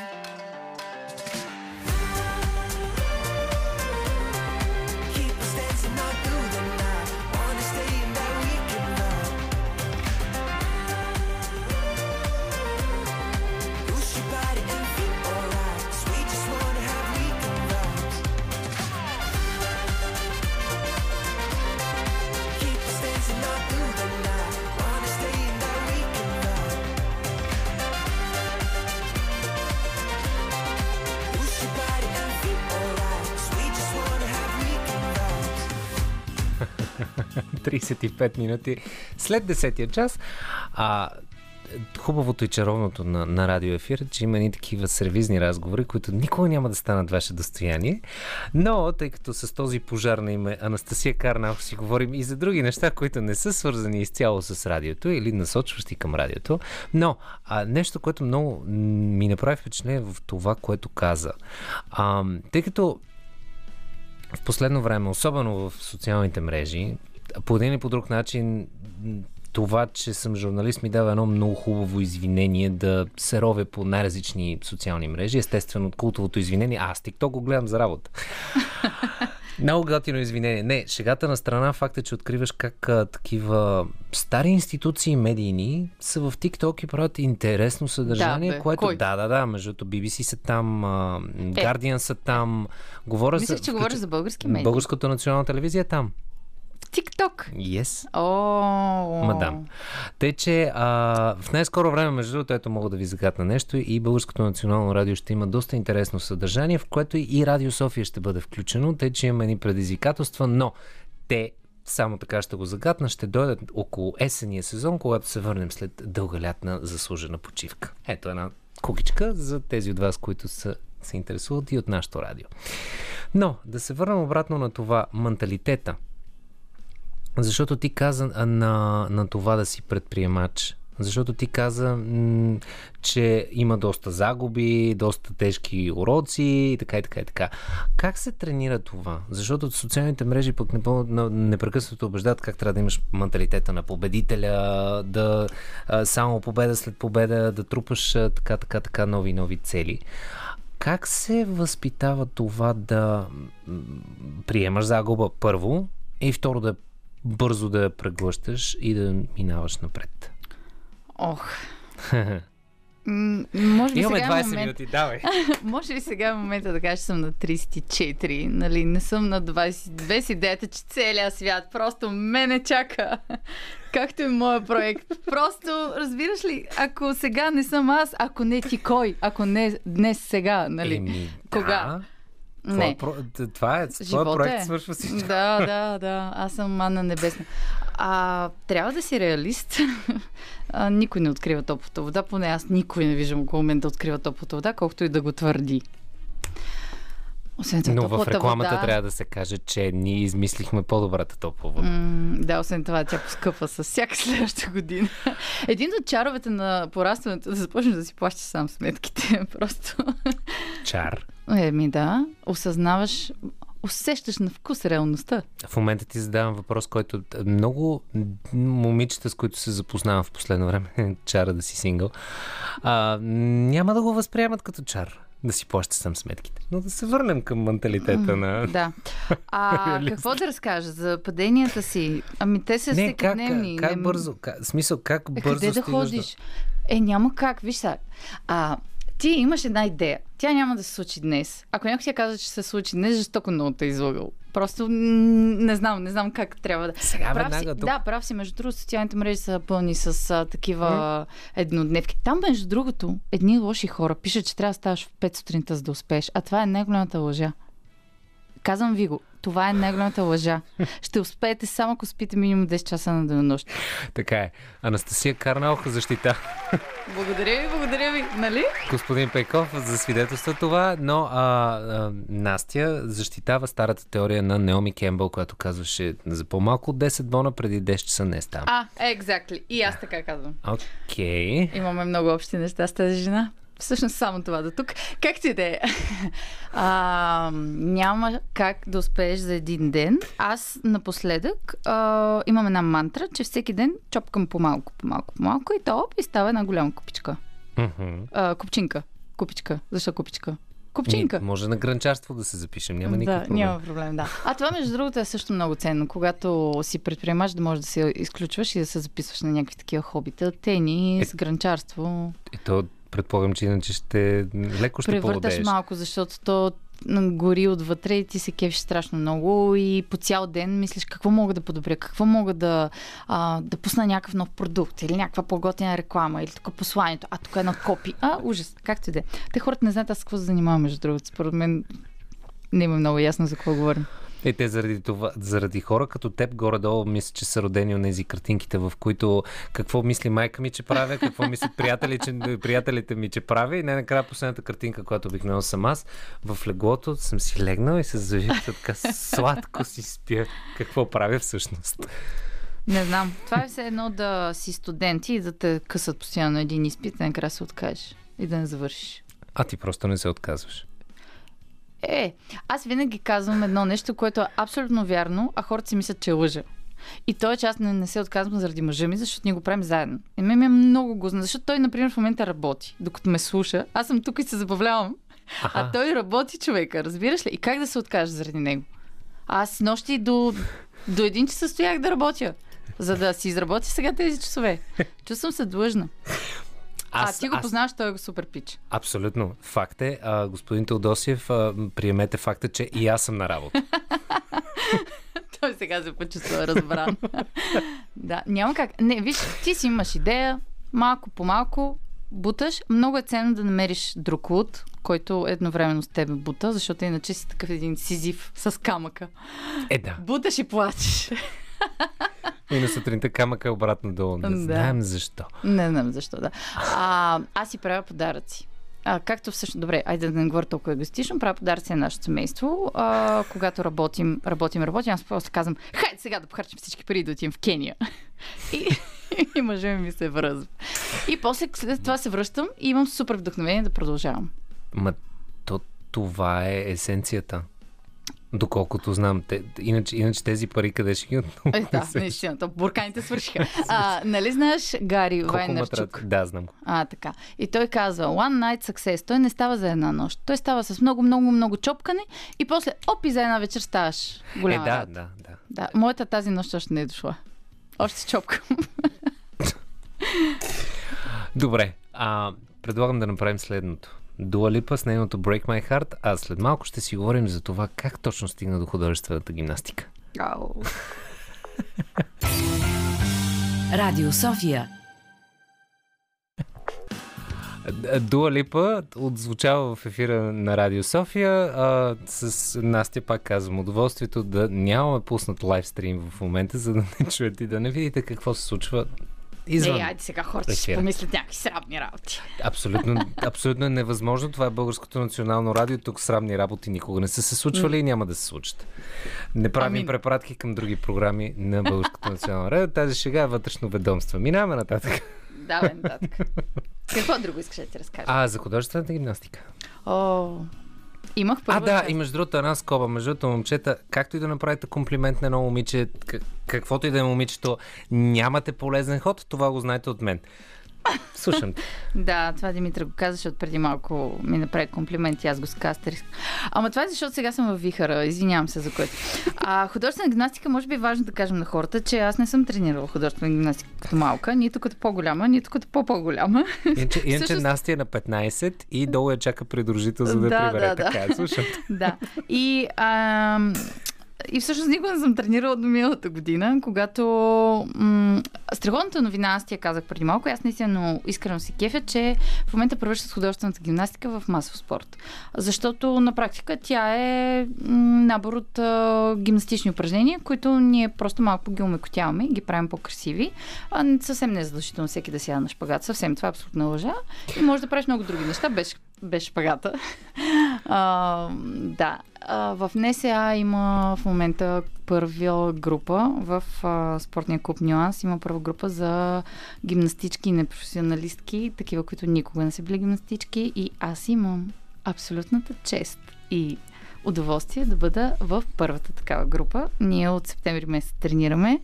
35 минути след 10-я час. А, хубавото и чаровното на, на радио ефир, е, че има ни такива сервизни разговори, които никога няма да станат ваше достояние. Но, тъй като с този пожар на име Анастасия Карнал си говорим и за други неща, които не са свързани изцяло с радиото или насочващи към радиото. Но, а, нещо, което много ми направи впечатление в това, което каза. А, тъй като в последно време, особено в социалните мрежи, по един или по друг начин това, че съм журналист, ми дава едно много хубаво извинение да се ровя по най-различни социални мрежи. Естествено, от култовото извинение. А, аз TikTok го гледам за работа. Много готино извинение. Не, шегата на страна, факт е, че откриваш как а, такива стари институции медийни са в TikTok и правят интересно съдържание, Да, бе, което... кой? Да, да, да, между BBC са там, а, Guardian са там. Говоря Мислех, че говориш за български медии. Българската национална телевизия е там. Тикток. Yes. О, Мадам. Тъй, че а, в най-скоро време, между другото, ето мога да ви загадна нещо и Българското национално радио ще има доста интересно съдържание, в което и Радио София ще бъде включено, тъй, че имаме едни предизвикателства, но те само така ще го загадна, ще дойдат около есения сезон, когато се върнем след дълга лятна заслужена почивка. Ето една кукичка за тези от вас, които са, се интересуват и от нашото радио. Но, да се върнем обратно на това менталитета – защото ти каза на, на това да си предприемач. Защото ти каза, че има доста загуби, доста тежки уроци и така и така и така. Как се тренира това? Защото социалните мрежи пък непрекъснато убеждат как трябва да имаш менталитета на победителя, да само победа след победа, да трупаш така, така, така нови нови цели. Как се възпитава това да приемаш загуба първо и второ да бързо да я преглъщаш и да минаваш напред. Ох. М, Може би Имаме сега 20 е момент... минути, давай. Може ли сега е момента да кажа, че съм на 34, нали? Не съм на 22 с идеята, че целият свят просто мене чака. Както и моя проект. Просто, разбираш ли, ако сега не съм аз, ако не ти кой, ако не днес сега, нали? Еми, Кога? Не. Това, това е, Живота проект е. свършва всичко. Да, да, да. Аз съм манна небесна. А, трябва да си реалист. А, никой не открива топлата вода, поне аз никой не виждам около мен да открива топлата вода, колкото и да го твърди. Освен това, Но в рекламата вода, трябва да се каже, че ние измислихме по-добрата топла вода. М, да, освен това, тя поскъпва с всяка следваща година. Един от чаровете на порастването е да започнеш да си плащаш сам сметките. Просто. Чар. Еми да, осъзнаваш, усещаш на вкус реалността. В момента ти задавам въпрос, който много момичета, с които се запознавам в последно време, чара да си сингъл, а, няма да го възприемат като чар. да си плаща сам сметките. Но да се върнем към менталитета на... Да. А какво да разкажа за паденията си? Ами те са Не, как, как, Не- бързо, как, смисъл, как Е, бързо къде да ходиш? Е, няма как. Виж сега. А, ти имаш една идея. Тя няма да се случи днес. Ако някой ти каза, че се случи днес, жестоко много те е излагал. Просто не знам, не знам как трябва да. Сега прав веднага си, тук. Да, прав си. Между другото, социалните мрежи са пълни с а, такива еднодневки. Там, между другото, едни лоши хора пишат, че трябва да ставаш в 5 сутринта, за да успееш. А това е най-голямата лъжа. Казвам ви го. Това е най-голямата лъжа. Ще успеете само ако спите минимум 10 часа на денонощ. Така е. Анастасия Карналха защита Благодаря ви, благодаря ви. Нали? господин Пейков за свидетелства това, но а, а, Настя защитава старата теория на Неоми Кембъл, която казваше за по-малко от 10 бона преди 10 часа не става. А, exactly. И аз така казвам. Окей. Имаме много общи неща с тази жена. Всъщност само това до тук. Както и да е. А, няма как да успееш за един ден. Аз напоследък а, имам една мантра, че всеки ден чопкам по-малко, по-малко, по-малко и то и става една голяма купичка. А, купчинка. Купичка. Защо купичка? Купчинка. Ние може на гранчарство да се запишем, няма никакъв да, проблем. няма проблем, да. А това, между другото, е също много ценно. Когато си предприемач, да можеш да се изключваш и да се записваш на някакви такива хобита, тенис, гранчарство. И то предполагам, че иначе ще леко ще Превърташ поводееш. малко, защото то гори отвътре и ти се кефиш страшно много и по цял ден мислиш какво мога да подобря, какво мога да, а, да пусна някакъв нов продукт или някаква по-готина реклама или тук посланието, а тук е едно копи. А, ужас, както и да е. Те хората не знаят аз какво се занимавам, между другото. Според мен не има много ясно за какво говорим. И те заради, това, заради хора като теб горе-долу мисля, че са родени от тези картинките, в които какво мисли майка ми, че правя, какво мислят приятели, че, приятелите ми, че правя. И най-накрая последната картинка, която обикновено съм аз, в леглото съм си легнал и се завих така сладко си спя. Какво правя всъщност? Не знам. Това е все едно да си студент и да те късат постоянно един изпит, и накрая се откажеш и да не завършиш. А ти просто не се отказваш. Е, аз винаги казвам едно нещо, което е абсолютно вярно, а хората си мислят, че е лъжа. И той, че аз не, не се отказвам заради мъжа ми, защото ние го правим заедно. И ме ми е много гузно, защото той, например, в момента работи, докато ме слуша. Аз съм тук и се забавлявам. А той работи човека, разбираш ли? И как да се откажа заради него? Аз нощи до, до един часа стоях да работя, за да си изработя сега тези часове. Чувствам се длъжна. Аз, а ти го аз, познаваш, той е супер пич. Абсолютно. Факт е, а, господин Теодосиев, а, приемете факта, че и аз съм на работа. Той сега се почувства разбран. да, няма как. Не, виж, ти си имаш идея, малко по малко буташ. Много е ценно да намериш друг луд, който едновременно с тебе бута, защото иначе си такъв един сизив с камъка. Е, да. Буташ и плачеш. И на сутринта камъка е обратно долу. Не Да. знаем защо. Не знам защо, да. А, аз си правя подаръци. А, както всъщност, добре, айде да не говоря толкова егоистично, правя подаръци на нашето семейство. А, когато работим, работим, работим, аз просто казвам, хайде сега да похарчим всички пари да отидем в Кения. И, и мъжа ми се връзва. И после след това се връщам и имам супер вдъхновение да продължавам. Ма то, това е есенцията. Доколкото знам. Те, иначе, иначе тези пари къде ще ги Е, да, наистина, то бурканите свършиха. А, нали знаеш Гари Колко Вайнерчук? матрат? Да, знам. А, така. И той казва, one night success. Той не става за една нощ. Той става с много, много, много чопкане и после, оп, и за една вечер ставаш Е, голяма да, работа. да, да. да. Моята тази нощ още не е дошла. Още чопкам. Добре, а, предлагам да направим следното. Дуа Липа с нейното Break My Heart, а след малко ще си говорим за това как точно стигна до художествената гимнастика. Радио София. Дуа Липа отзвучава в ефира на Радио София. А, с Настя пак казвам удоволствието да нямаме пуснат лайвстрим в момента, за да не чуете и да не видите какво се случва извън. Не, айде сега хората ще помислят някакви срамни работи. Абсолютно, абсолютно е невъзможно. Това е Българското национално радио. Тук срамни работи никога не са се случвали и няма да се случат. Не правим Амин. препратки към други програми на Българското национално радио. Тази шега е вътрешно ведомство. Минаваме нататък. Давай нататък. Какво друго искаш да ти разкажа? А, за художествената гимнастика. О, имах първа А, да, част. и между другото една скоба. Между другото, момчета, както и да направите комплимент на едно момиче, каквото и да е момичето, нямате полезен ход, това го знаете от мен. Слушам те. Да, това Димитър го каза, защото преди малко ми направи комплимент и аз го скастерих. Ама това е защото сега съм в вихара. Извинявам се за което. А художествена гимнастика, може би е важно да кажем на хората, че аз не съм тренирала художествена гимнастика като малка, нито като по-голяма, нито като по-по-голяма. Иначе, иначе Всъщност- е на 15 и долу я чака придружител, за да, Да, прибере. да, да. така, е, слушам. да. И, а, и всъщност никога не съм тренирала до миналата година, когато м- страхотната новина, аз ти я казах преди малко, аз наистина искрено си кефя, че в момента превръщат художествената гимнастика в масов спорт. Защото на практика тя е набор от а, гимнастични упражнения, които ние просто малко ги умекотяваме ги правим по-красиви. А, съвсем не е задължително всеки да сяда на шпагат. Съвсем това е абсолютна лъжа. И може да правиш много други неща без, без шпагата. А, да. А, в НСА има в момента първа група в а, спортния клуб Нюанс. Има първа група за гимнастички и непрофесионалистки, такива, които никога не са били гимнастички. И аз имам абсолютната чест и удоволствие да бъда в първата такава група. Ние от септември месец тренираме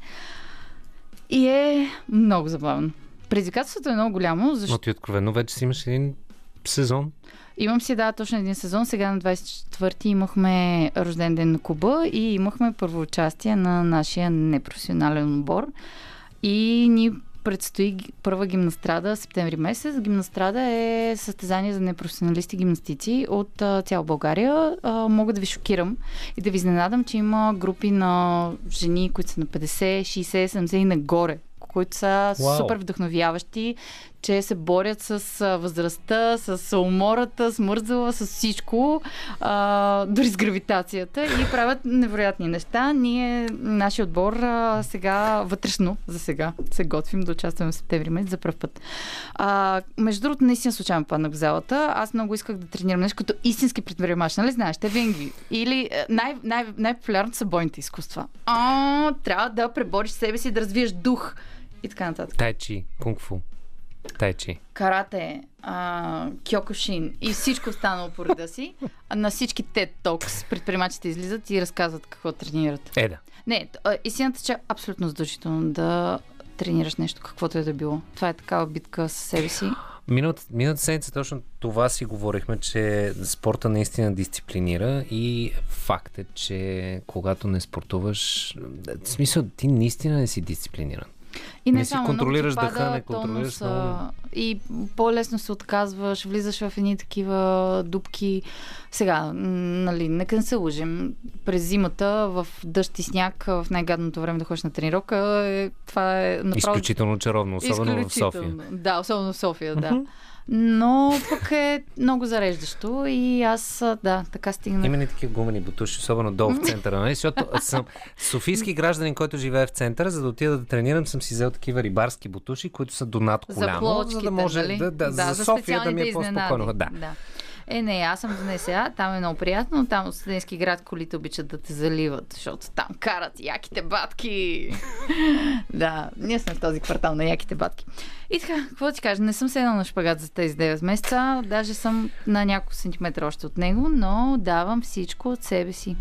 и е много забавно. Предизвикателството е много голямо, Но защото ти откровено вече си имаш един сезон. Имам си, да, точно един сезон. Сега на 24-ти имахме рожден ден на Куба и имахме първо участие на нашия непрофесионален отбор. И ни предстои първа гимнастрада септември месец. Гимнастрада е състезание за непрофесионалисти гимнастици от а, цяла България. А, мога да ви шокирам и да ви изненадам, че има групи на жени, които са на 50, 60, 70 и нагоре които са Вау. супер вдъхновяващи, че се борят с възрастта, с умората, с мързала, с всичко, а, дори с гравитацията и правят невероятни неща. Ние, нашия отбор, а, сега вътрешно, за сега, се готвим да участваме в септември месец за първ път. А, между другото, наистина случайно паднах в залата. Аз много исках да тренирам нещо като истински предприемач, нали знаеш? Те винаги. Или е, най- най- най-популярното са бойните изкуства. А, трябва да пребориш себе си, да развиеш дух и така нататък Тайчи, кунг-фу. Тайчи. карате, а, кьокушин и всичко останало по реда си. На всички TED Talks предприемачите излизат и разказват какво тренират. Е, да. Не, истината, че е абсолютно задължително да тренираш нещо, каквото е да било. Това е такава битка с себе си. Миналата, миналата седмица точно това си говорихме, че спорта наистина дисциплинира и факт е, че когато не спортуваш, в смисъл ти наистина не си дисциплиниран. И не, Не си само, много контролираш дъха, не контролираш тонуса много. И по-лесно се отказваш, влизаш в едни такива дупки. Сега, нали, нека не се лъжим. През зимата, в дъжд и сняг, в най-гадното време да ходиш на тренировка, е, това е направо Изключително чаровно, особено в София. Изключително. Да, особено в София, да. Но пък е много зареждащо и аз, да, така стигнах. Има ни такива гумени бутуши, особено долу в центъра, нали? Защото съм софийски гражданин, който живее в центъра, за да отида да тренирам, съм си взел такива рибарски бутуши, които са до над За коляно, плочките, за да може нали? да, да, за, София да ми е по-спокойно. Да. да. Е, не, аз съм НСА, там е много приятно, там от студентски град колите обичат да те заливат, защото там карат яките батки. да, ние сме в този квартал на яките батки. И така, какво ти кажа, не съм седнала на шпагат за тези 9 месеца, даже съм на няколко сантиметра още от него, но давам всичко от себе си.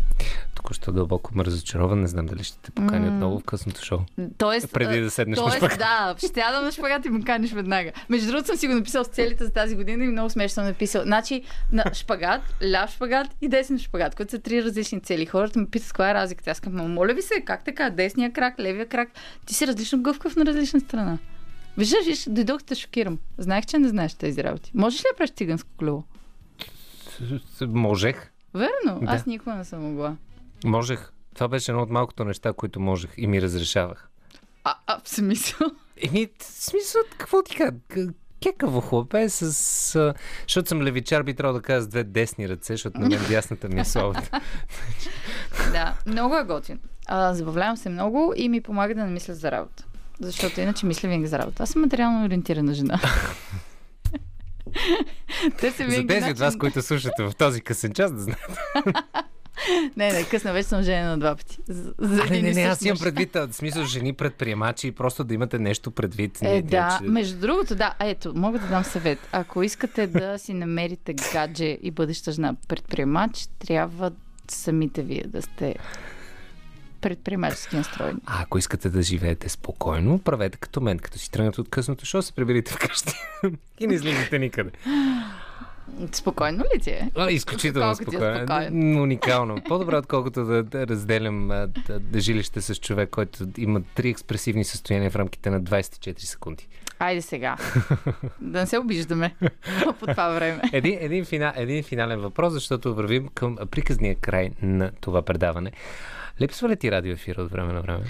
Току-що дълбоко ме разочарован, не знам дали ще те покани отново в късното шоу. Тоест, Преди да седнеш на тоест, шпагат. Да, ще сядам на шпагат и ме каниш веднага. Между другото съм си го написал с целите за тази година и много смешно съм написал. Значи на шпагат, ляв шпагат и десен шпагат, които са три различни цели. Хората ме питат каква е разликата. Аз казвам, моля ви се, как така? Десния крак, левия крак. Ти си различно гъвкав на различна страна. Виждаш, виж, дойдох да шокирам. Знаех, че не знаеш тези работи. Можеш ли да правиш циганско колело? Можех. Верно, Да. аз никога не съм могла. Можех. Това беше едно от малкото неща, които можех и ми разрешавах. А, а в смисъл? Еми, в смисъл, какво ти кажа? Кекаво хлапе с... а, Защото съм левичар, би трябвало да кажа с две десни ръце, защото на мен дясната ми е слабата. Да, много е готин. А, забавлявам се много и ми помага да не мисля за работа. Защото иначе мисля винаги за работа. Аз съм материално ориентирана жена. Те се За тези начин... от вас, които слушате в този късен час, да знаете. Не, не, късна вече съм жена на два пъти. За, за А, не, не, не, аз имам предвид, в смисъл жени предприемачи, просто да имате нещо предвид. Е, Не, да, че- между другото, да, ето, мога да дам съвет. Ако искате да си намерите гадже и бъдеща жена предприемач, трябва самите вие да сте предприемачески настроени. А ако искате да живеете спокойно, правете като мен. Като си тръгнете от късното шоу, се приберите вкъщи и не излизате никъде. Спокойно ли ти е? А, изключително Колко ти е спокойно. Уникално. По-добре, отколкото да, да разделям да, да жилище с човек, който има три експресивни състояния в рамките на 24 секунди. Айде сега. да не се обиждаме по това време. Един, един, фина, един финален въпрос, защото вървим към приказния край на това предаване. Липсва ли ти радиоефира от време на време?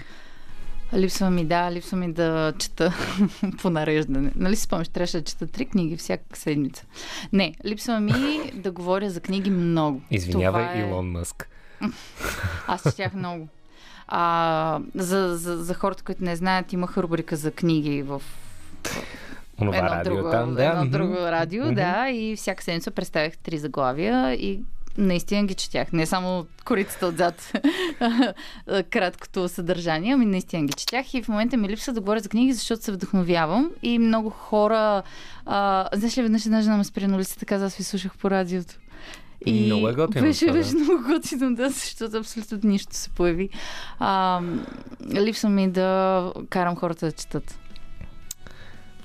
Липсва ми, да, липсва ми да чета по нареждане. Нали си спомняш, трябваше да чета три книги всяка седмица. Не, липсва ми да говоря за книги много. Извинявай, Това е... Илон Мъск. Аз четях много. А, за, за, за хората, които не знаят, имах рубрика за книги в Онова едно радио друго, там, да. едно друго радио, Мгм. да, и всяка седмица представях три заглавия и наистина ги четях. Не само корицата отзад, краткото съдържание, ами наистина ги четях и в момента ми липсва да говоря за книги, защото се вдъхновявам и много хора... А, знаеш ли, веднъж една жена ме спря на улицата, каза, аз ви слушах по радиото. И Много е готино Беше, това, да. беше много готино, да, защото абсолютно нищо се появи. А, липсва ми да карам хората да четат.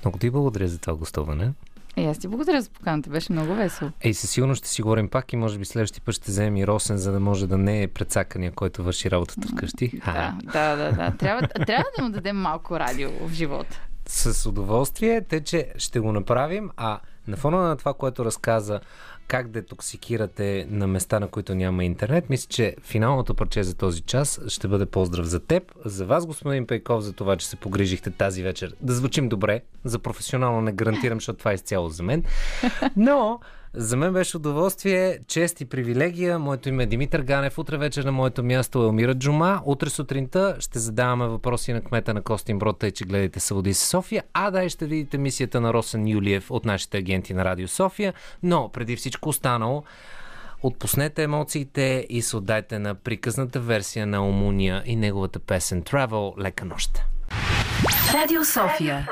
Много ти благодаря за това гостуване. И аз ти благодаря за поканата, беше много весело. Ей, със сигурност ще си говорим пак и може би следващия път ще вземем и Росен, за да може да не е прецакания, който върши работата вкъщи. Да, да, да, да. Трябва, трябва да му дадем малко радио в живота. С удоволствие, те, че ще го направим, а на фона на това, което разказа как детоксикирате на места, на които няма интернет, мисля, че финалното парче за този час ще бъде поздрав за теб, за вас, господин Пейков, за това, че се погрижихте тази вечер да звучим добре. За професионално не гарантирам, защото това е изцяло за мен. Но за мен беше удоволствие, чест и привилегия. Моето име е Димитър Ганев. Утре вечер на моето място е Елмира Джума. Утре сутринта ще задаваме въпроси на кмета на Костин Брод, тъй че гледайте Сауди София. А да, и ще видите мисията на Росен Юлиев от нашите агенти на Радио София. Но преди всичко останало, Отпуснете емоциите и се отдайте на приказната версия на Омуния и неговата песен Travel. Лека нощ! Радио София.